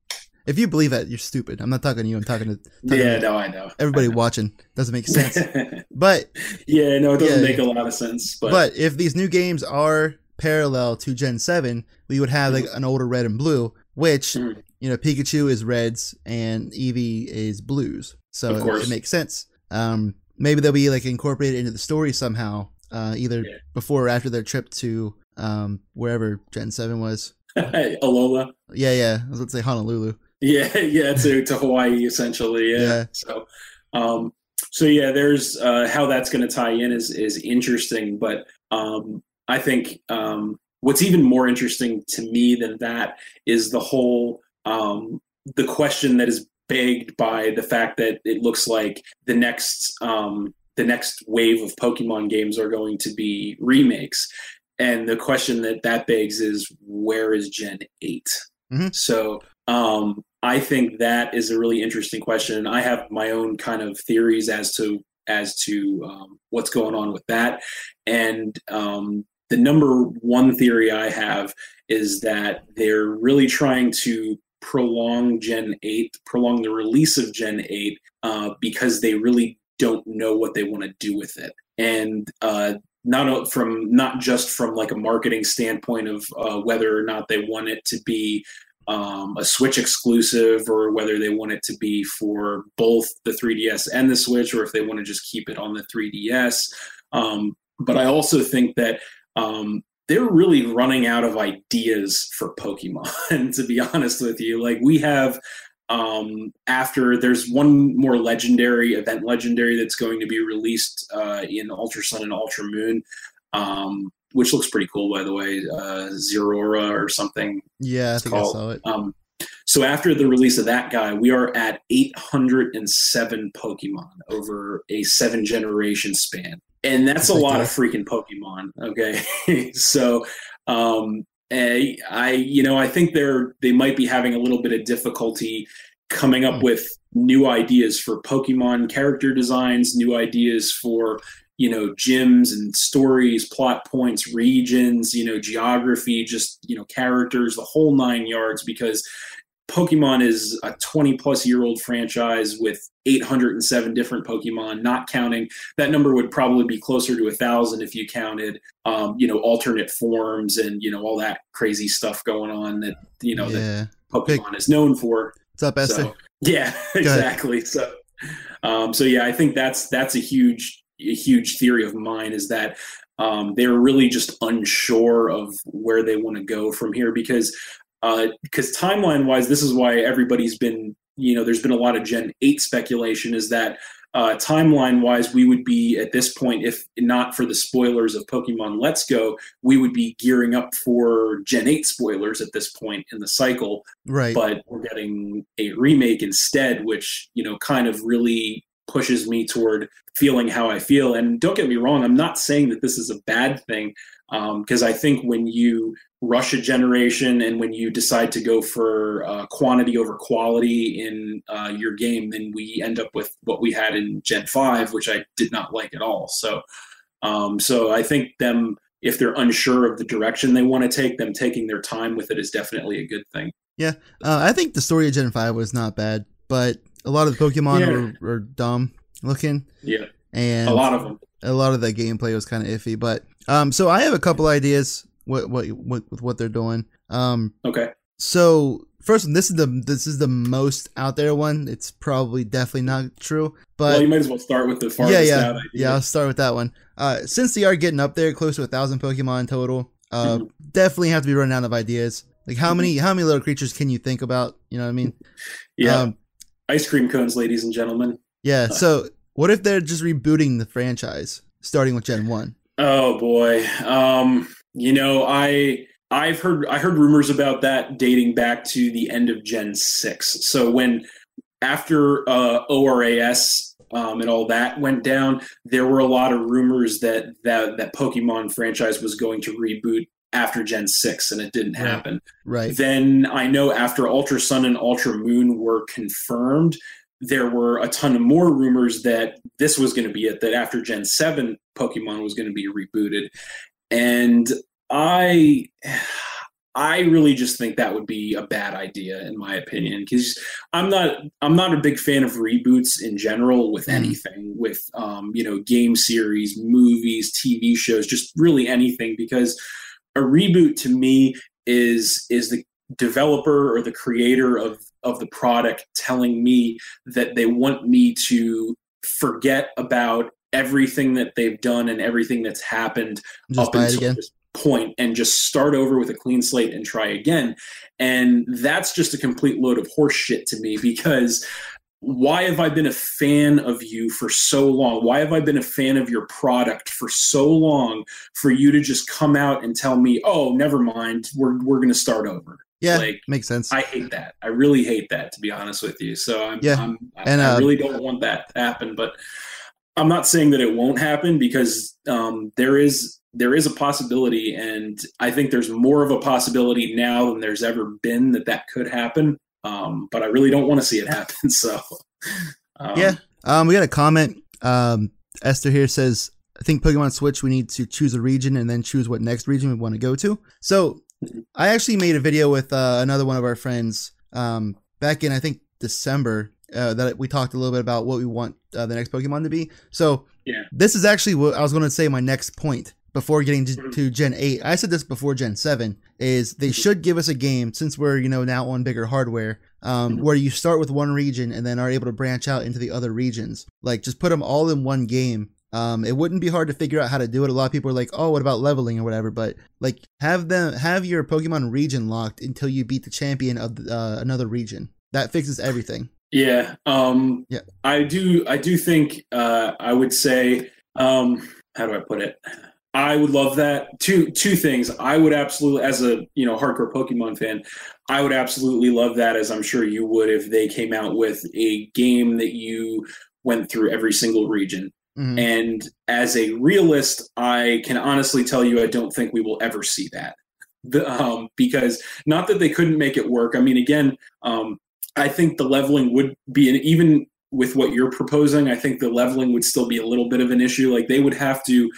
if you believe that you're stupid. I'm not talking to you. I'm talking to, talking yeah. to No, I know. everybody watching. Doesn't make sense. But yeah, no, it doesn't Yeah. make a lot of sense. But, but if these new games are parallel to Gen 7, we would have like an older red and blue, which, Mhm. you know, Pikachu is reds and Eevee is blues. So course. it makes sense. Um, maybe they'll be like incorporated into the story somehow, uh, either Yeah. before or after their trip to um, wherever Gen 7 was. Alola. Yeah, yeah. I was going to say Honolulu. Yeah, yeah, to to Hawaii essentially. Yeah. Yeah. So, um, so yeah, there's uh, how that's going to tie in is is interesting, but um, I think um, what's even more interesting to me than that is the whole um, the question that is begged by the fact that it looks like the next um, the next wave of Pokemon games are going to be remakes, and the question that that begs is where is Gen 8 Mhm. So um, I think that is a really interesting question. I have my own kind of theories as to as to um, what's going on with that, and um, the number one theory I have is that they're really trying to prolong Gen 8, prolong the release of Gen 8 uh, because they really don't know what they want to do with it. And uh, not from not just from like a marketing standpoint of uh, whether or not they want it to be um, a Switch exclusive or whether they want it to be for both the 3DS and the Switch, or if they want to just keep it on the 3DS. Um, but I also think that um, they're really running out of ideas for Pokemon, to be honest with you. Like, we have. Um, after there's one more legendary event legendary that's going to be released uh, in Ultra Sun and Ultra Moon, um, which looks pretty cool by the way. Uh, Zeraora or something Yeah, I think I called- saw it. um, so after the release of that guy, we are at 807 Pokemon over a seven generation span, and that's That's a lot of freaking Pokemon. Okay, so um, I, I, you know, I think they're they might be having a little bit of difficulty coming up Hmm. with new ideas for Pokemon character designs, new ideas for you know gyms and stories plot points regions you know geography just you know characters the whole nine yards because pokemon is a 20 plus year old franchise with 807 different pokemon not counting that number would probably be closer to a thousand if you counted um, you know alternate forms and you know all that crazy stuff going on that you know that yeah. pokemon is known for What's up, Esther? so, yeah, exactly. So, Um, so yeah, I think that's that's a huge a huge theory of mine is that um, they're really just unsure of where they want to go from here because because uh, timeline wise, this is why everybody's been you know there's been a lot of Gen eight speculation is that uh, timeline wise, we would be at this point, if not for the spoilers of Pokemon Let's Go, we would be gearing up for Gen 8 spoilers at this point in the cycle. Right. But we're getting a remake instead, which, you know, kind of really pushes me toward feeling how I feel. And don't get me wrong, I'm not saying that this is a bad thing because um, I think when you rush a generation and when you decide to go for uh, quantity over quality in uh, your game, then we end up with what we had in Gen Five, which I did not like at all. So, um, so I think them if they're unsure of the direction they want to take, them taking their time with it is definitely a good thing. Yeah, uh, I think the story of Gen Five was not bad, but a lot of the Pokemon yeah. were, were dumb looking. Yeah, and a lot of them. A lot of the gameplay was kind of iffy, but um, so I have a couple ideas what what, what with what they're doing. Um, okay. So first, one, this is the this is the most out there one. It's probably definitely not true, but well, you might as well start with the farthest yeah, yeah, out idea. yeah. I'll start with that one. Uh, since they are getting up there, close to a thousand Pokemon total, uh, mm-hmm. definitely have to be running out of ideas. Like how mm-hmm. many how many little creatures can you think about? You know what I mean? Yeah. Um, Ice cream cones, ladies and gentlemen. Yeah. So what if they're just rebooting the franchise, starting with Gen One? Oh boy. Um, you know, I I've heard I heard rumors about that dating back to the end of Gen six. So when after uh, ORAS um, and all that went down, there were a lot of rumors that that that Pokemon franchise was going to reboot after Gen 6 and it didn't happen. Right. Then I know after Ultra Sun and Ultra Moon were confirmed, there were a ton of more rumors that this was going to be it, that after Gen 7, Pokemon was going to be rebooted. And I. I really just think that would be a bad idea, in my opinion, because I'm not I'm not a big fan of reboots in general with mm-hmm. anything, with um, you know game series, movies, TV shows, just really anything, because a reboot to me is is the developer or the creator of of the product telling me that they want me to forget about everything that they've done and everything that's happened just up until this point and just start over with a clean slate and try again. And that's just a complete load of horseshit to me because why have I been a fan of you for so long? Why have I been a fan of your product for so long for you to just come out and tell me, "Oh, never mind, we're we're going to start over." Yeah, like makes sense. I hate that. I really hate that, to be honest with you. So I'm, yeah, I'm, and I, uh, I really don't want that to happen. But I'm not saying that it won't happen because um, there is there is a possibility, and I think there's more of a possibility now than there's ever been that that could happen. Um, but I really don't want to see it happen. So um, yeah, um, we got a comment. Um, Esther here says, "I think Pokemon Switch we need to choose a region and then choose what next region we want to go to." So I actually made a video with uh, another one of our friends um, back in I think December uh, that we talked a little bit about what we want uh, the next Pokemon to be. So yeah, this is actually what I was going to say. My next point before getting to, mm-hmm. to, Gen 8, I said this before Gen 7, is they mm-hmm. should give us a game since we're you know now on bigger hardware, um, mm-hmm. where you start with one region and then are able to branch out into the other regions. Like just put them all in one game um, it wouldn't be hard to figure out how to do it. A lot of people are like, "Oh, what about leveling or whatever?" But like, have them have your Pokemon region locked until you beat the champion of uh, another region. That fixes everything. Yeah. Um, yeah. I do. I do think. Uh, I would say. Um, how do I put it? I would love that. Two two things. I would absolutely, as a you know hardcore Pokemon fan, I would absolutely love that. As I'm sure you would, if they came out with a game that you went through every single region. Mm-hmm. And as a realist, I can honestly tell you, I don't think we will ever see that. The, um, because not that they couldn't make it work. I mean, again, um, I think the leveling would be an even with what you're proposing. I think the leveling would still be a little bit of an issue. Like they would have to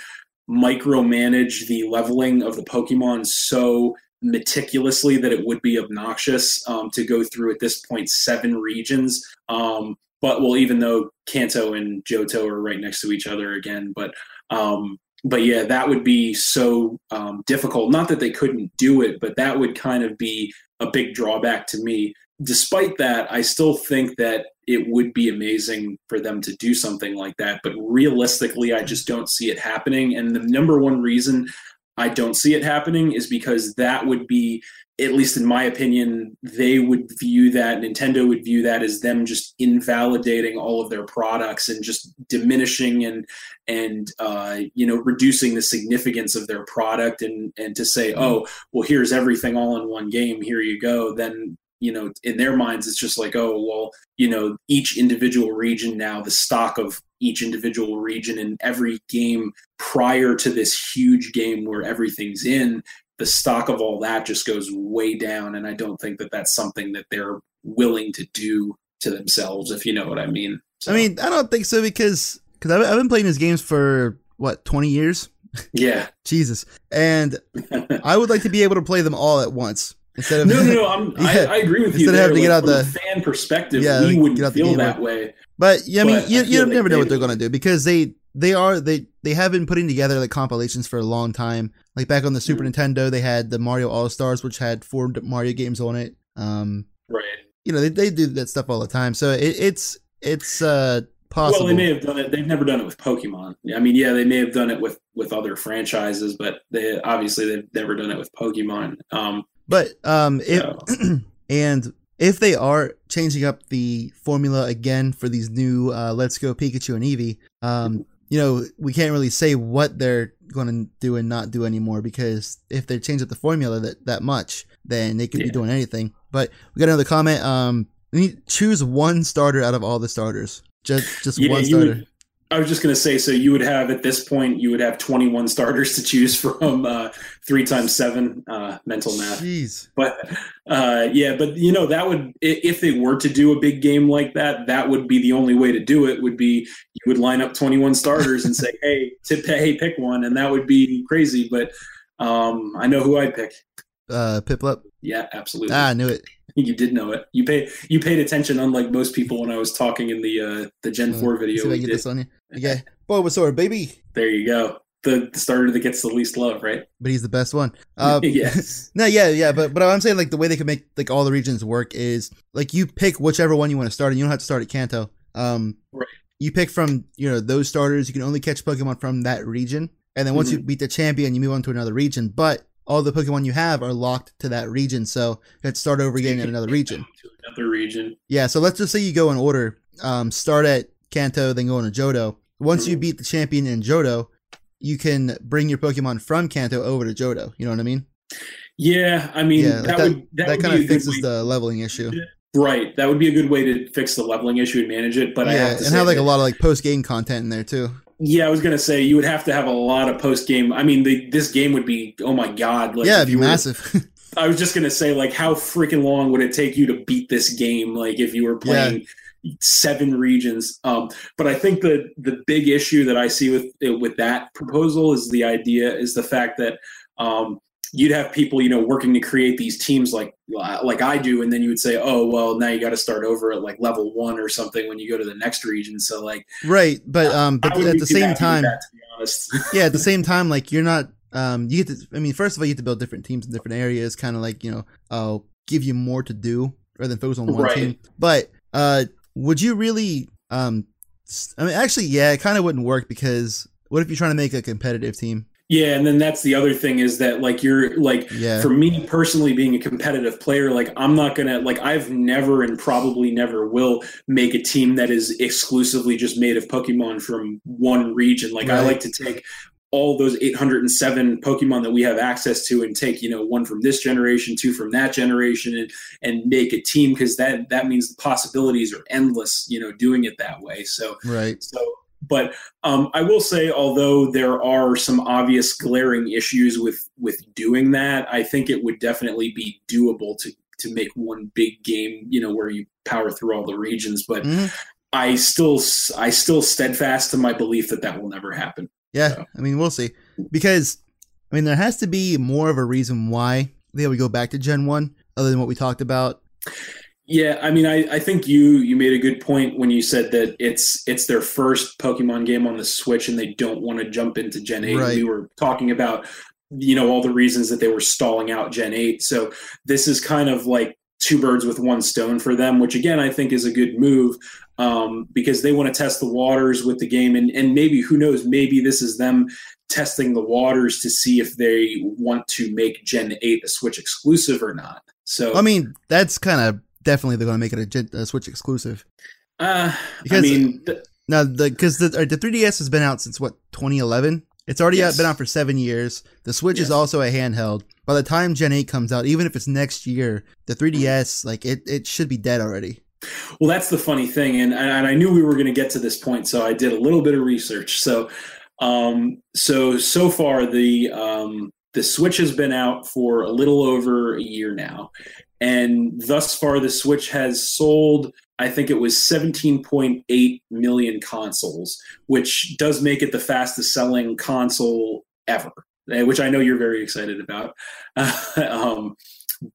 micromanage the leveling of the Pokemon so meticulously that it would be obnoxious um, to go through at this point seven regions. Um, but well, even though Kanto and Johto are right next to each other again, but um, but yeah, that would be so um, difficult. Not that they couldn't do it, but that would kind of be a big drawback to me. Despite that, I still think that it would be amazing for them to do something like that. But realistically, I just don't see it happening. And the number one reason I don't see it happening is because that would be, at least in my opinion, they would view that, Nintendo would view that as them just invalidating all of their products and just diminishing and, and, uh, you know, reducing the significance of their product and, and to say, mm-hmm. oh, well, here's everything all in one game. Here you go. Then you know in their minds it's just like oh well you know each individual region now the stock of each individual region in every game prior to this huge game where everything's in the stock of all that just goes way down. And i don't think that that's something that they're willing to do to themselves if you know what i mean. So. i mean i don't think so because because I've, I've been playing these games for what 20 years? Yeah. Jesus. And i would like to be able to play them all at once instead of no no, no I'm, yeah, I, I, agree with you instead of having to get out the fan perspective yeah, we wouldn't feel that way but yeah i mean you, you never know what they're going to do because they they are they they have been putting together like compilations for a long time. Like back on the Super mm-hmm. Nintendo, they had the Mario All Stars, which had four Mario games on it. Um, right. You know they, they do that stuff all the time, so it, it's it's uh possible. Well, they may have done it. They've never done it with Pokemon. I mean, yeah, they may have done it with with other franchises, but they obviously they've never done it with Pokemon. Um, but um, if and if they are changing up the formula again for these new uh, Let's Go Pikachu and Eevee, um, you know, we can't really say what they're going to do and not do anymore because if they change up the formula that, that much, then they could yeah. be doing anything. But we got another comment. Um, choose one starter out of all the starters. Just just yeah, one starter. Would, I was just going to say, so you would have at this point, you would have 21 starters to choose from, uh, three times seven, uh, mental math. Jeez. But, uh, yeah, but you know, that would, if they were to do a big game like that, that would be the only way to do it would be you would line up 21 starters and say, Hey, tip, Hey, pick one. And that would be crazy. But, um, I know who I'd pick. Uh, Piplup. Yeah, absolutely. Ah, I knew it. You did know it. You pay you paid attention, unlike most people when I was talking in the uh, the Gen uh, Four video. See if I get this on you. Okay, Bulbasaur, baby. There you go. The, the starter that gets the least love, right? But he's the best one. Uh, yes. no, yeah, yeah. But but I'm saying like the way they can make like all the regions work is like you pick whichever one you want to start, and you don't have to start at Kanto. Um, right. You pick from you know those starters. You can only catch Pokemon from that region, and then once mm-hmm. you beat the champion, you move on to another region. But all the Pokemon you have are locked to that region. So you have to start over again in another region. To another region. Yeah. So let's just say you go in order. Um, start at Kanto, then go into Johto. Once you beat the champion in Johto, you can bring your Pokemon from Kanto over to Johto. You know what I mean? Yeah, I mean yeah, that, that, would that, that kind of fixes the leveling issue. Right, that would be a good way to fix the leveling issue and manage it. But yeah, I have to and have like a lot of like post game content in there too. Yeah, I was gonna say you would have to have a lot of post game. I mean, the, this game would be oh my god, like yeah, it'd be massive. I was just gonna say like how freaking long would it take you to beat this game? Like if you were playing. Yeah seven regions. Um, but I think the the big issue that I see with with that proposal is the idea is the fact that um, you'd have people you know working to create these teams like like I do, and then you would say, oh well, now you got to start over at like level one or something when you go to the next region. So like right, but um, but at the same time, that, yeah, at the same time, like you're not um, you get to. I mean, first of all, you have to build different teams in different areas, kind of like you know, uh, give you more to do rather than focus on one right. team. But uh, would you really um, I mean, actually, yeah, it kind of wouldn't work because what if you're trying to make a competitive team? Yeah, and then that's the other thing is that like you're like yeah. for me personally being a competitive player, like I'm not gonna like I've never and probably never will make a team that is exclusively just made of Pokemon from one region. Like right. I like to take all those 807 Pokemon that we have access to and take, you know, one from this generation, two from that generation and and make a team because that that means the possibilities are endless, you know, doing it that way. So right. So but um, I will say, although there are some obvious glaring issues with with doing that, I think it would definitely be doable to to make one big game. You know, where you power through all the regions. But mm-hmm. I still I still steadfast to my belief that that will never happen. Yeah, so. I mean, we'll see because I mean there has to be more of a reason why they would go back to Gen One other than what we talked about. Yeah, I mean, I, I think you you made a good point when you said that it's it's their first Pokemon game on the Switch and they don't want to jump into Gen Eight. Right. We were talking about you know all the reasons that they were stalling out Gen Eight. So this is kind of like two birds with one stone for them, which again I think is a good move um, because they want to test the waters with the game, and and maybe who knows, maybe this is them testing the waters to see if they want to make Gen Eight a Switch exclusive or not. So I mean, that's kind of definitely they're going to make it a, Gen, a Switch exclusive. Uh, because, I mean, th- now the because the the 3DS has been out since what 2011. It's already yes. been out for seven years. The Switch yes. is also a handheld. By the time Gen 8 comes out, even if it's next year, the 3DS like it it should be dead already. Well, that's the funny thing, and and I knew we were going to get to this point, so I did a little bit of research. So, um, so so far the um, the Switch has been out for a little over a year now, and thus far the Switch has sold. I think it was 17.8 million consoles, which does make it the fastest selling console ever, eh, which I know you're very excited about. um,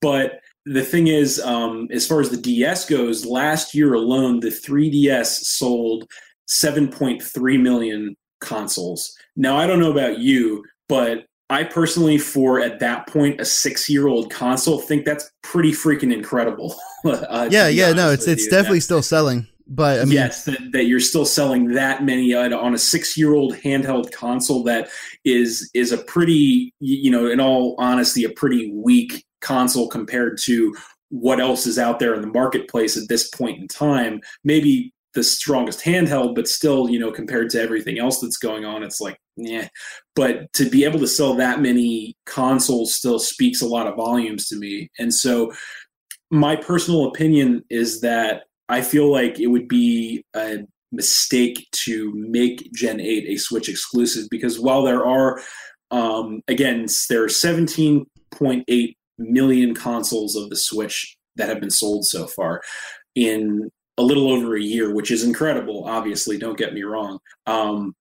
but the thing is, um, as far as the DS goes, last year alone, the 3DS sold 7.3 million consoles. Now, I don't know about you, but I personally, for at that point, a six-year-old console, think that's pretty freaking incredible. uh, yeah, yeah, no, it's it's you. definitely still selling. But I mean, yes, that, that you're still selling that many uh, on a six-year-old handheld console that is is a pretty, you know, in all honesty, a pretty weak console compared to what else is out there in the marketplace at this point in time. Maybe the strongest handheld, but still, you know, compared to everything else that's going on, it's like, yeah. But to be able to sell that many consoles still speaks a lot of volumes to me. And so, my personal opinion is that I feel like it would be a mistake to make Gen 8 a Switch exclusive because while there are, um, again, there are 17.8 million consoles of the Switch that have been sold so far in a little over a year, which is incredible. Obviously, don't get me wrong. Um,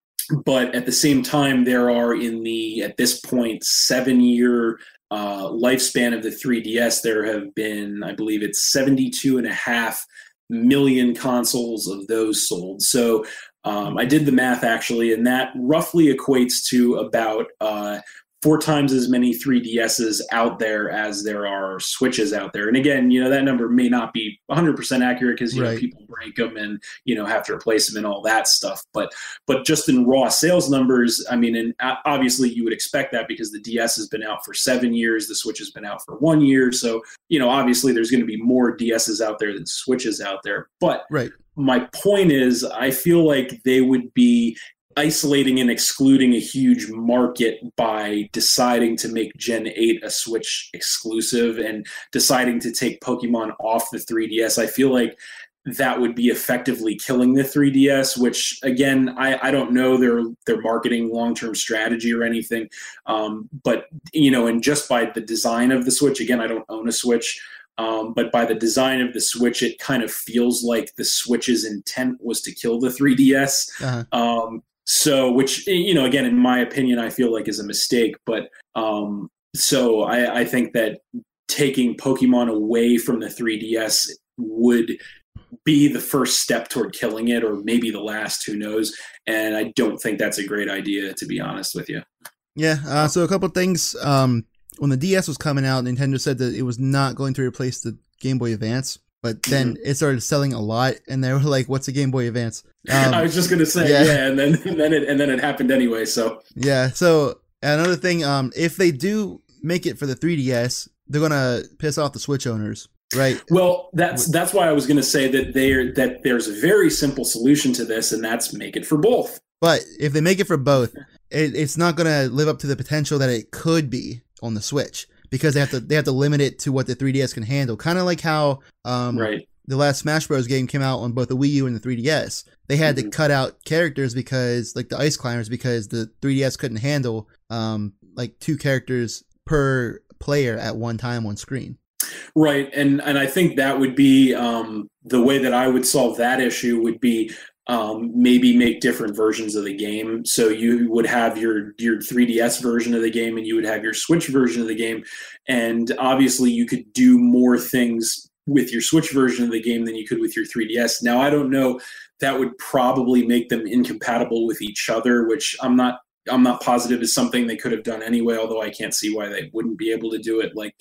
but at the same time, there are in the at this point seven year uh, lifespan of the 3DS, there have been, I believe, it's 72 and a half million consoles of those sold. So um, I did the math actually, and that roughly equates to about uh, four times as many 3DSs out there as there are Switches out there. And again, you know, that number may not be 100% accurate because, you right. know, people break them and, you know, have to replace them and all that stuff. But, but just in raw sales numbers, I mean, and obviously you would expect that because the DS has been out for seven years, the Switch has been out for one year. So, you know, obviously there's going to be more DSs out there than Switches out there. But right my point is i feel like they would be isolating and excluding a huge market by deciding to make Gen 8 a Switch exclusive and deciding to take Pokemon off the 3DS. I feel like that would be effectively killing the 3DS, which again, I, I don't know their their marketing long term strategy or anything. Um, but you know, and just by the design of the Switch, again, I don't own a Switch. Um, but by the design of the Switch, it kind of feels like the Switch's intent was to kill the 3DS. Uh-huh. Um, so, which you know, again, in my opinion, I feel like is a mistake. But um, so I, I think that taking Pokemon away from the 3DS would be the first step toward killing it, or maybe the last. Who knows? And I don't think that's a great idea, to be honest with you. Yeah. Uh, so a couple things. Um, when the DS was coming out, Nintendo said that it was not going to replace the Game Boy Advance. But then mm-hmm. it started selling a lot, and they were like, "What's a Game Boy Advance?" Um, I was just gonna say, yeah, yeah and then and then it and then it happened anyway. So yeah. So another thing, um, if they do make it for the 3DS, they're gonna piss off the Switch owners, right? Well, that's that's why I was gonna say that there that there's a very simple solution to this, and that's make it for both. But if they make it for both, it, it's not gonna live up to the potential that it could be on the Switch because they have to they have to limit it to what the 3DS can handle. Kind of like how um, right. the last Smash Bros. game came out on both the Wii U and the 3DS. They had mm-hmm. to cut out characters because like the Ice Climbers because the 3DS couldn't handle um, like two characters per player at one time on screen. Right, and and I think that would be um, the way that I would solve that issue would be um, maybe make different versions of the game. So you would have your your 3DS version of the game, and you would have your Switch version of the game, and obviously you could do more things with your Switch version of the game than you could with your 3DS. Now I don't know that would probably make them incompatible with each other, which I'm not I'm not positive is something they could have done anyway. Although I can't see why they wouldn't be able to do it. Like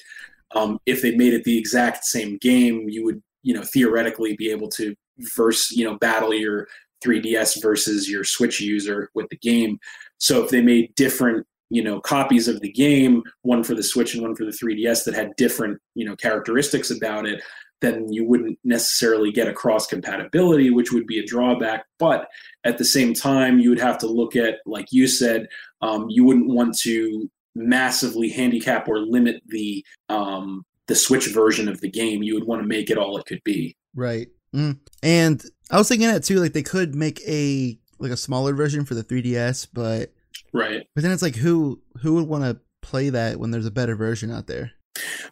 um, if they made it the exact same game, you would you know theoretically be able to verse you know battle your 3ds versus your switch user with the game. So if they made different you know copies of the game one for the switch and one for the 3ds that had different you know characteristics about it then you wouldn't necessarily get a cross compatibility which would be a drawback. But at the same time you would have to look at like you said um, you wouldn't want to massively handicap or limit the um, the switch version of the game. You would want to make it all it could be. Right mm. and i was thinking that too like they could make a like a smaller version for the 3ds but right but then it's like who who would want to play that when there's a better version out there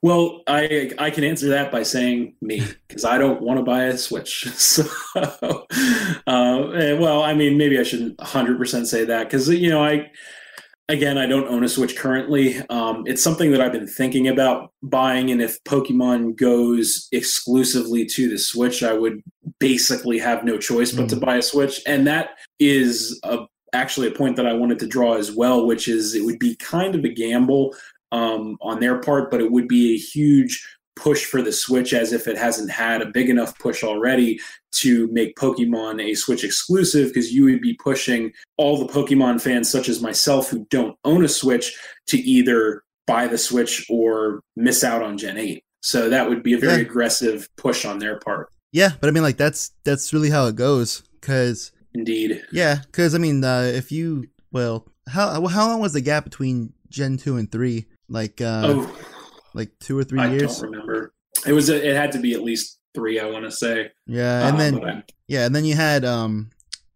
well i i can answer that by saying me because i don't want to buy a switch so uh, well i mean maybe i shouldn't 100% say that because you know i again i don't own a switch currently um, it's something that i've been thinking about buying and if pokemon goes exclusively to the switch i would basically have no choice but mm. to buy a switch and that is a, actually a point that i wanted to draw as well which is it would be kind of a gamble um, on their part but it would be a huge push for the Switch as if it hasn't had a big enough push already to make Pokemon a Switch exclusive because you would be pushing all the Pokemon fans, such as myself, who don't own a Switch, to either buy the Switch or miss out on Gen 8. So that would be a very yeah. aggressive push on their part. Yeah, but I mean, like that's that's really how it goes. Because indeed, yeah, because I mean, uh, if you well, how how long was the gap between Gen two and three? Like, uh, oh like two or three I years. I don't remember. It was it had to be at least three. I want to say. Yeah, and um, then I, yeah, and then you had um,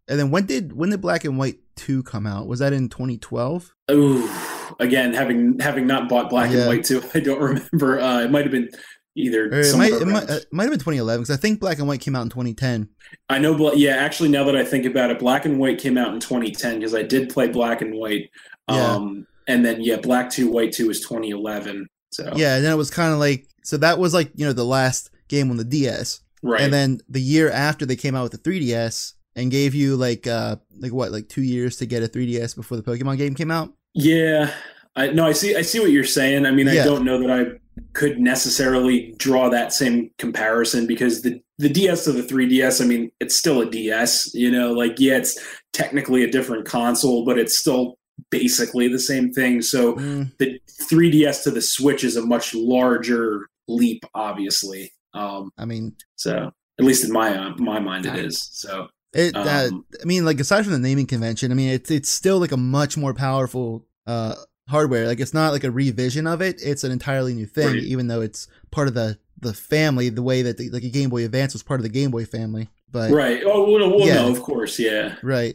and then when did when did Black and White two come out? Was that in 2012? Oh, again, having having not bought Black yeah. and White two, I don't remember. Uh, it might have been either. It might, it might, it, might, have been 2011 because I think Black and White came out in 2010. I know, yeah. Actually, now that I think about it, Black and White came out in 2010 because I did play Black and White. Um, yeah. and then yeah, Black two, White two was 2011. So yeah, and then it was kind of like so that was like you know the last game on the DS, right? And then the year after they came out with the 3DS and gave you like uh like what like two years to get a 3DS before the Pokemon game came out. Yeah, I no, I see I see what you're saying. I mean, yeah. I don't know that I could necessarily draw that same comparison because the the DS to the 3DS, I mean, it's still a DS, you know, like yeah, it's technically a different console, but it's still basically the same thing. So mm. the 3DS to the Switch is a much larger leap, obviously. Um, I mean, so at least in my uh, my mind, it is. So it, uh, um, I mean, like aside from the naming convention, I mean, it's it's still like a much more powerful uh, hardware. Like it's not like a revision of it; it's an entirely new thing, right. even though it's part of the the family. The way that the, like a Game Boy Advance was part of the Game Boy family, but right. Oh well, well yeah. no, of course, yeah, right.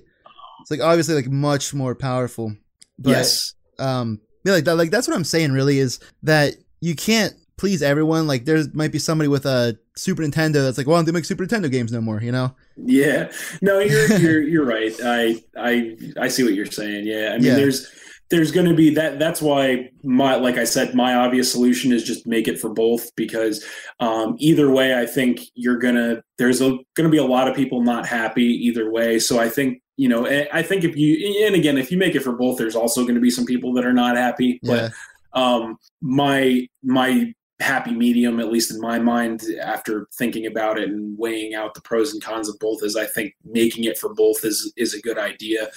It's like obviously like much more powerful. But, yes. Um. Yeah, like that, like that's what I'm saying. Really, is that you can't please everyone. Like there might be somebody with a Super Nintendo that's like, well, don't they make Super Nintendo games no more. You know? Yeah. No, you're you're you're right. I I I see what you're saying. Yeah. I mean, yeah. there's there's going to be that that's why my like i said my obvious solution is just make it for both because um, either way i think you're gonna there's a gonna be a lot of people not happy either way so i think you know, I think if you and again, if you make it for both, there's also going to be some people that are not happy. Yeah. But um, my my happy medium, at least in my mind, after thinking about it and weighing out the pros and cons of both, is I think making it for both is is a good idea,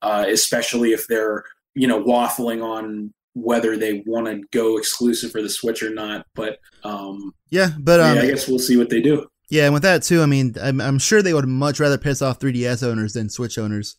uh, especially if they're you know waffling on whether they want to go exclusive for the Switch or not. But um, yeah, but um, yeah, I guess we'll see what they do. Yeah, and with that too, I mean, I'm, I'm sure they would much rather piss off 3DS owners than Switch owners.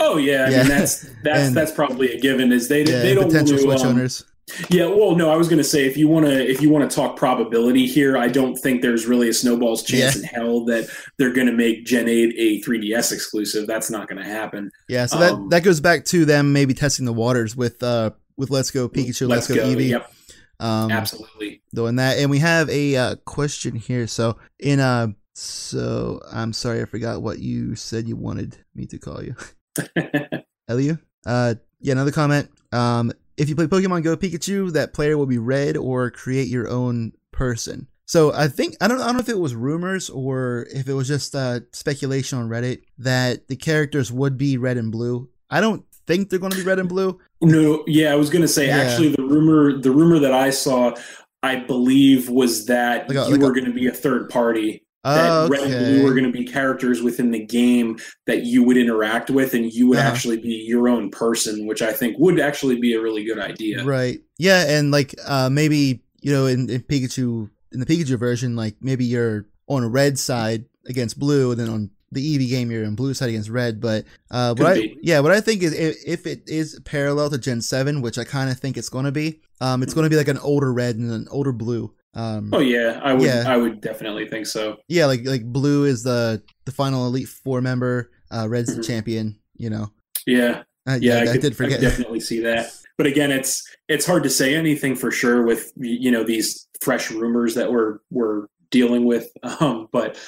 Oh yeah, I yeah. mean that's that's and, that's probably a given. Is they yeah, they don't potential Switch um, owners. Yeah, well, no, I was going to say if you want to if you want to talk probability here, I don't think there's really a snowball's chance yeah. in hell that they're going to make Gen 8 a 3DS exclusive. That's not going to happen. Yeah, so um, that that goes back to them maybe testing the waters with uh with Let's Go Pikachu, Let's, Let's Go, Eevee. Yep. Um, Absolutely. Doing that, and we have a uh, question here. So in uh so I'm sorry, I forgot what you said you wanted me to call you. Elio? Uh, yeah, another comment. Um, if you play Pokemon Go Pikachu, that player will be red or create your own person. So I think I don't I don't know if it was rumors or if it was just uh, speculation on Reddit that the characters would be red and blue. I don't think they're going to be red and blue. No, yeah, I was going to say yeah. actually the rumor the rumor that I saw I believe was that Like a- you like a- were going to be a third party. Oh, That red and blue okay. were going to be characters within the game that you would interact with, and you would Uh-huh. actually be your own person, which I think would actually be a really good idea. Right. Yeah, and like uh maybe, you know, in, in Pikachu in the Pikachu version, like maybe you're on a red side against blue, and then on the Eevee game you're on blue side against red. But uh Could what I be. yeah, what I think is if, if it is parallel to Gen seven, which I kinda think it's gonna be, um it's gonna be like an older red and an older blue. Um Oh yeah, I would. Yeah. I would definitely think so. yeah, like like blue is the the final elite four member, uh red's the Mhm. champion, you know. Yeah, Uh, yeah, yeah, I, could, did forget. could definitely see that. But again, it's it's hard to say anything for sure with you know these fresh rumors that we're we're dealing with. Um, but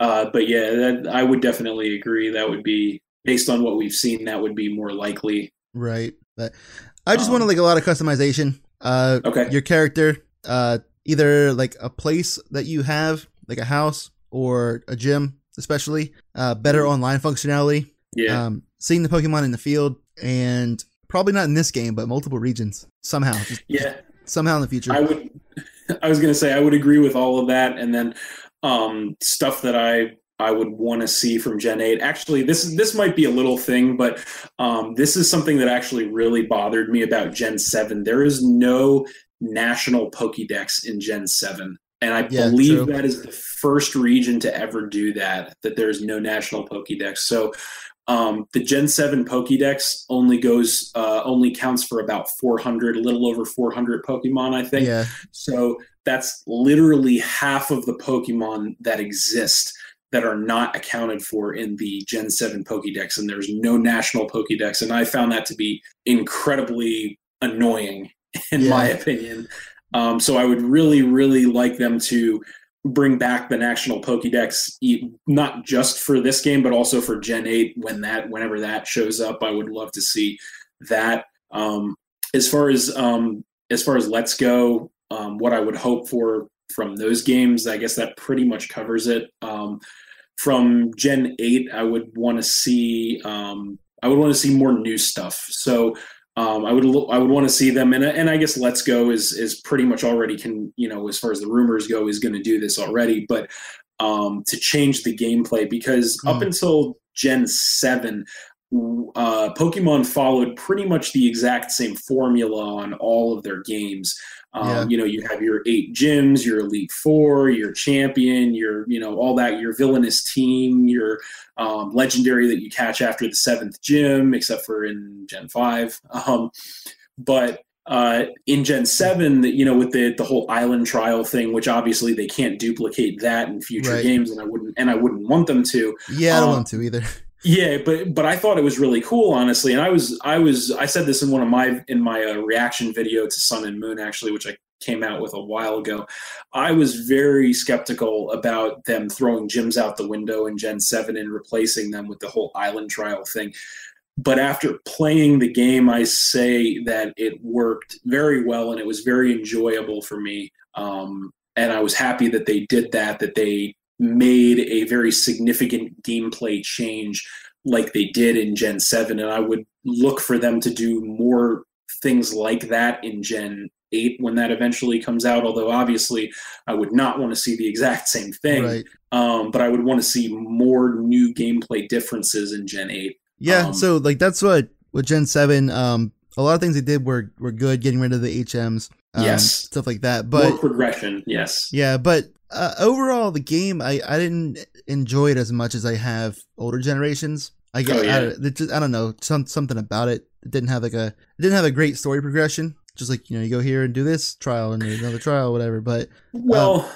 uh, but yeah, that, I would definitely agree. That would be based on what we've seen. That would be more likely. Right. But I just Um, wanted like a lot of customization. Uh Okay. your character, uh either like a place that you have, like a house or a gym, especially. Uh better online functionality. Yeah. Um seeing the Pokemon in the field and probably not in this game, but multiple regions. Somehow. Just yeah. somehow in the future. I would. I was going to say I would agree with all of that, and then um, stuff that I I would want to see from Gen Eight. Actually, this this might be a little thing, but um, this is something that actually really bothered me about Gen Seven. There is no national Pokédex in Gen Seven. And I Yeah, believe true. that is the first region to ever do that, that there's no national Pokédex. So um, the Gen 7 Pokédex only goes, uh, only counts for about 400, a little over 400 Pokemon, I think. yeah. So that's literally half of the Pokemon that exist that are not accounted for in the Gen 7 Pokédex, and there's no national Pokédex. And I found that to be incredibly annoying, in Yeah. my opinion. Um, so I would really, really like them to bring back the national Pokédex, e- not just for this game, but also for Gen 8 when that, whenever that shows up. I would love to see that. Um, as far as um, as far as Let's Go, um, what I would hope for from those games, I guess that pretty much covers it. Um, from Gen Eight, I would want to see um, I would want to see more new stuff. So um, I would I would want to see them, and and I guess Let's Go is is pretty much already can you know as far as the rumors go is going to do this already, but um, to change the gameplay because up Mm. until Gen Seven, uh, Pokemon followed pretty much the exact same formula on all of their games. Um, Yeah. You know, you have your eight gyms, your Elite Four, your champion, your you know all that, your villainous team, your um, legendary that you catch after the seventh gym, except for in Gen Five. Um, but uh, in Gen Seven, you know, with the the whole island trial thing, which obviously they can't duplicate that in future Right. games, and I wouldn't and I wouldn't want them to. Yeah, I don't Um, want to either. Yeah, but but I thought it was really cool, honestly. And I was I was I said this in one of my in my uh, reaction video to Sun and Moon, actually, which I came out with a while ago. I was very skeptical about them throwing gyms out the window in Gen Seven and replacing them with the whole island trial thing. But after playing the game, I say that it worked very well and it was very enjoyable for me. Um, and I was happy that they did that. That they made a very significant gameplay change like they did in Gen 7 and I would look for them to do more things like that in Gen 8 when that eventually comes out although obviously I would not want to see the exact same thing Right. um, but I would want to see more new gameplay differences in Gen 8 Yeah, Um, so like that's what with Gen Seven, um, a lot of things they did were were good, getting rid of the HMs, um, Yes. stuff like that. But more progression yes yeah, but uh, overall, the game I I didn't enjoy it as much as I have older generations. I get Oh, yeah. I, I don't know some something about it. It didn't have like a it didn't have a great story progression. Just like you know, you go here and do this trial and another trial, whatever. But well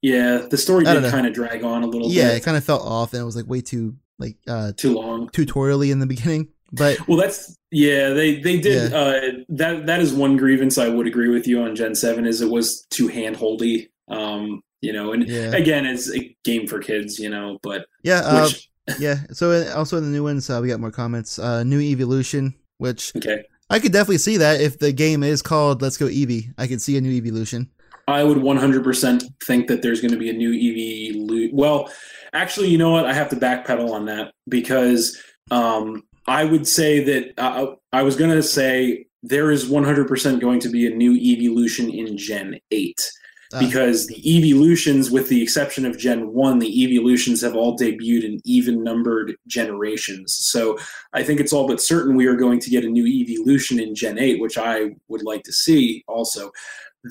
yeah the story did kind of drag on a little yeah, it kind of felt off, and it was like way too like uh too long tutorially in the beginning. But Well, that's yeah. They they did uh, that. That is one grievance I would agree with you on Gen Seven is it was too handholdy. Um, you know, and yeah, again, it's a game for kids. You know, but yeah. Uh, which Yeah. So uh, also in the new ones, uh, we got more comments. Uh, new Eeveelution, which okay, I could definitely see that if the game is called Let's Go Eevee, I could see a new Eeveelution. I would one hundred percent think that there's going to be a new Eevee. Lo- well, actually, you know what? I have to backpedal on that because um, I would say that uh, I was going to say there is 100% going to be a new Eeveelution in Gen 8 Uh, because the Eeveelutions, with the exception of Gen 1, the Eeveelutions have all debuted in even numbered generations. So I think it's all but certain we are going to get a new Eeveelution in Gen 8, which I would like to see also.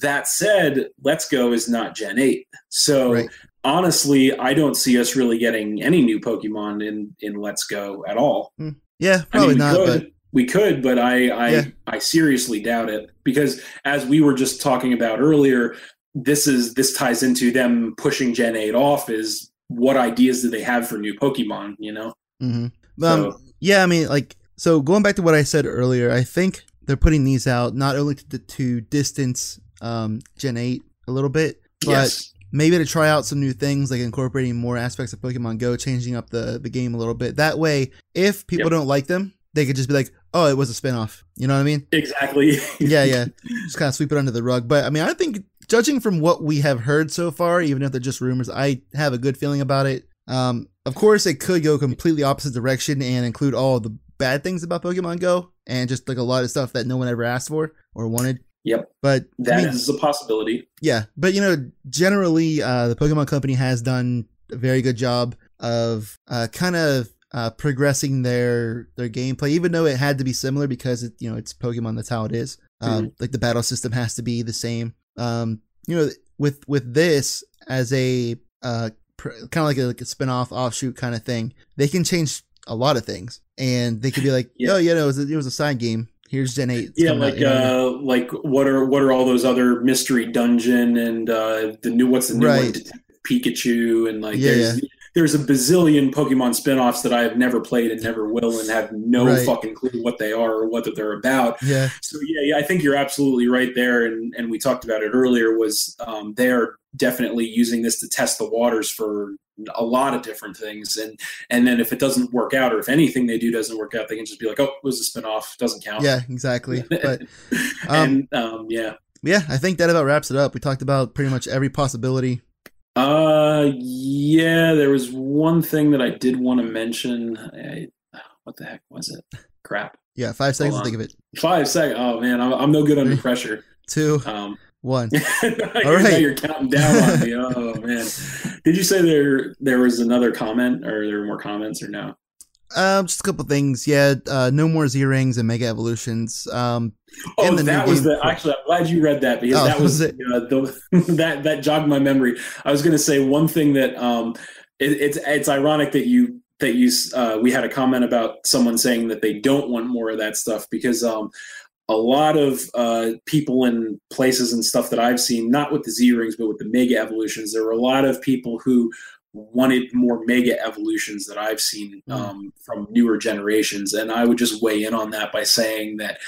That said, Let's Go is not Gen 8. So Right. honestly, I don't see us really getting any new Pokemon in, in Let's Go at all. yeah, I mean, probably not. could, But we could, but I, I, Yeah. I seriously doubt it because, as we were just talking about earlier, this is this ties into them pushing Gen Eight off. Is what ideas do they have for new Pokemon? You know, hmm So- um, yeah, I mean, like, so going back to what I said earlier, I think they're putting these out not only to, to distance um, Gen 8 a little bit, but yes, maybe to try out some new things like incorporating more aspects of Pokemon Go, changing up the, the game a little bit. That way, if people Yep. don't like them, they could just be like, oh, it was a spinoff. You know what I mean? exactly. Yeah, yeah. just kind of sweep it under the rug. But I mean, I think judging from what we have heard so far, even if they're just rumors, I have a good feeling about it. Um, of course, it could go completely opposite direction and include all the bad things about Pokemon Go and just like a lot of stuff that no one ever asked for or wanted. Yep. But That I is a possibility. yeah, but you know, generally, uh, the Pokemon Company has done a very good job of uh, kind of uh, progressing their their gameplay, even though it had to be similar because it, you know it's Pokemon. That's how it is. Um, Like the battle system has to be the same. Um, you know, with with this as a uh, pr- kind of like a, like a spin-off offshoot kind of thing, they can change a lot of things, and they could be like, Yeah. oh, yeah, no, it was a, it was a side game. Here's Gen Eight. It's Yeah, out, like you know? uh, like what are what are all those other mystery dungeon and uh, the new what's the new one Right. Detective Pikachu and like Yeah, there's there's a bazillion Pokemon spin-offs that I have never played and never will and have no Right. fucking clue what they are or what they're about. yeah, So yeah, yeah, I think you're absolutely right there, and and we talked about it earlier. Was um, they're definitely using this to test the waters for a lot of different things, and and then if it doesn't work out, or if anything they do doesn't work out, they can just be like, oh, it was a spinoff, doesn't count. yeah, exactly. But and um, yeah, yeah, I think that about wraps it up. We talked about pretty much every possibility. Uh, yeah, there was one thing that I did want to mention. I, what the heck was it? Crap. Yeah, five seconds to think of it. Five seconds. Oh man, I'm, I'm no good under pressure. Two, Um, one. All right. you're counting down on me. Oh man, did you say there there was another comment, or there were more comments, or no? Um, just a couple things. Yeah, uh, no more Z rings and Mega Evolutions. Um, Oh, that was game- the. Actually, I'm glad you read that because Oh, that was, was it? uh, the that that jogged my memory. I was going to say one thing that um, it, it's it's ironic that you that you uh, we had a comment about someone saying that they don't want more of that stuff because um, a lot of uh, people in places and stuff that I've seen, not with the Z rings, but with the Mega Evolutions, there were a lot of people who wanted more mega evolutions that I've seen Mm. um, from newer generations. And I would just weigh in on that by saying that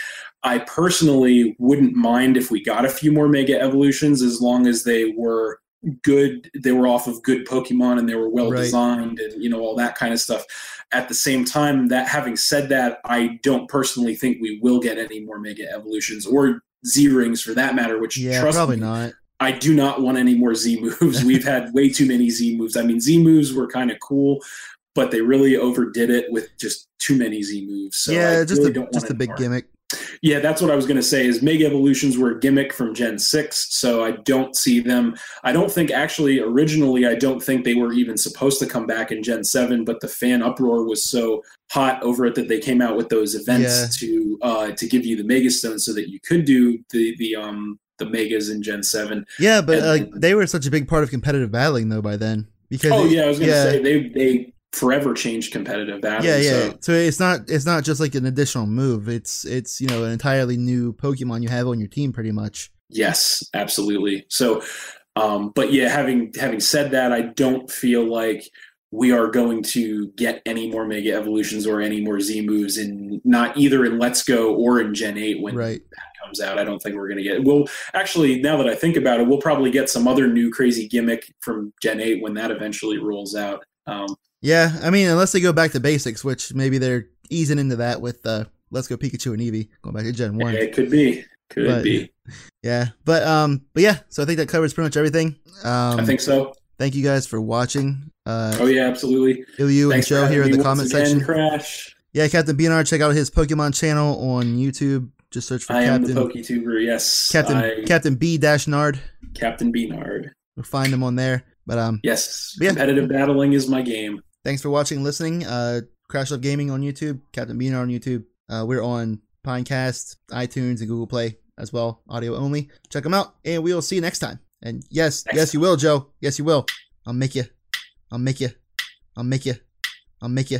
I personally wouldn't mind if we got a few more mega evolutions as long as they were good they were off of good pokemon and they were well Right. designed and you know all that kind of stuff at the same time that having said that i don't personally think we will get any more mega evolutions or z rings for that matter which yeah, trust probably me, not. I do not want any more Z moves. We've had way too many Z moves. I mean, Z moves were kind of cool, but they really overdid it with just too many Z moves. So yeah, I just really a just a big more. gimmick. Yeah, that's what I was going to say. Is Mega Evolutions were a gimmick from Gen Six, so I don't see them. I don't think actually originally I don't think they were even supposed to come back in Gen Seven, but the fan uproar was so hot over it that they came out with those events to uh, to give you the Mega Stones so that you could do the the um the Megas in Gen Seven. Yeah, but And- like they were such a big part of competitive battling though by then because Oh it- yeah, I was going to yeah. say they they forever changed competitive battle. yeah, yeah. So. So it's not it's not just like an additional move. It's it's you know an entirely new Pokemon you have on your team pretty much. Yes, absolutely. So, um, but yeah, having having said that, I don't feel like we are going to get any more Mega Evolutions or any more Z moves in not either in Let's Go or in Gen Eight when Right. Comes out. I don't think we're going to get. We'll actually now that I think about it, we'll probably get some other new crazy gimmick from Gen Eight when that eventually rolls out. Um, Yeah, I mean unless they go back to basics, which maybe they're easing into that with uh Let's Go Pikachu and Eevee going back to Gen One. it could be, could But- be. Yeah, but um, but yeah. So I think that covers pretty much everything. Um, I think so. Thank you guys for watching. Uh, Oh yeah, absolutely. Ilyu and Thanks Joe here in the comment again, section. Crash. Yeah, Captain BNR, check out his Pokemon channel on YouTube. Just search for I am Captain the PokeTuber. Yes, Captain I- Captain B Dash Nard. Captain Beanard. We'll find him on there. But um, Yes, Yeah. competitive battling is my game. thanks for watching and listening. Uh, Crash Love Gaming on YouTube, Captain Beaner on YouTube. Uh, we're on Pinecast, iTunes, and Google Play as well, audio only. Check them out, and we will see you next time. And yes, Next yes, you will, Joe. Yes, you will. I'll make you. I'll make you. I'll make you. I'll make you.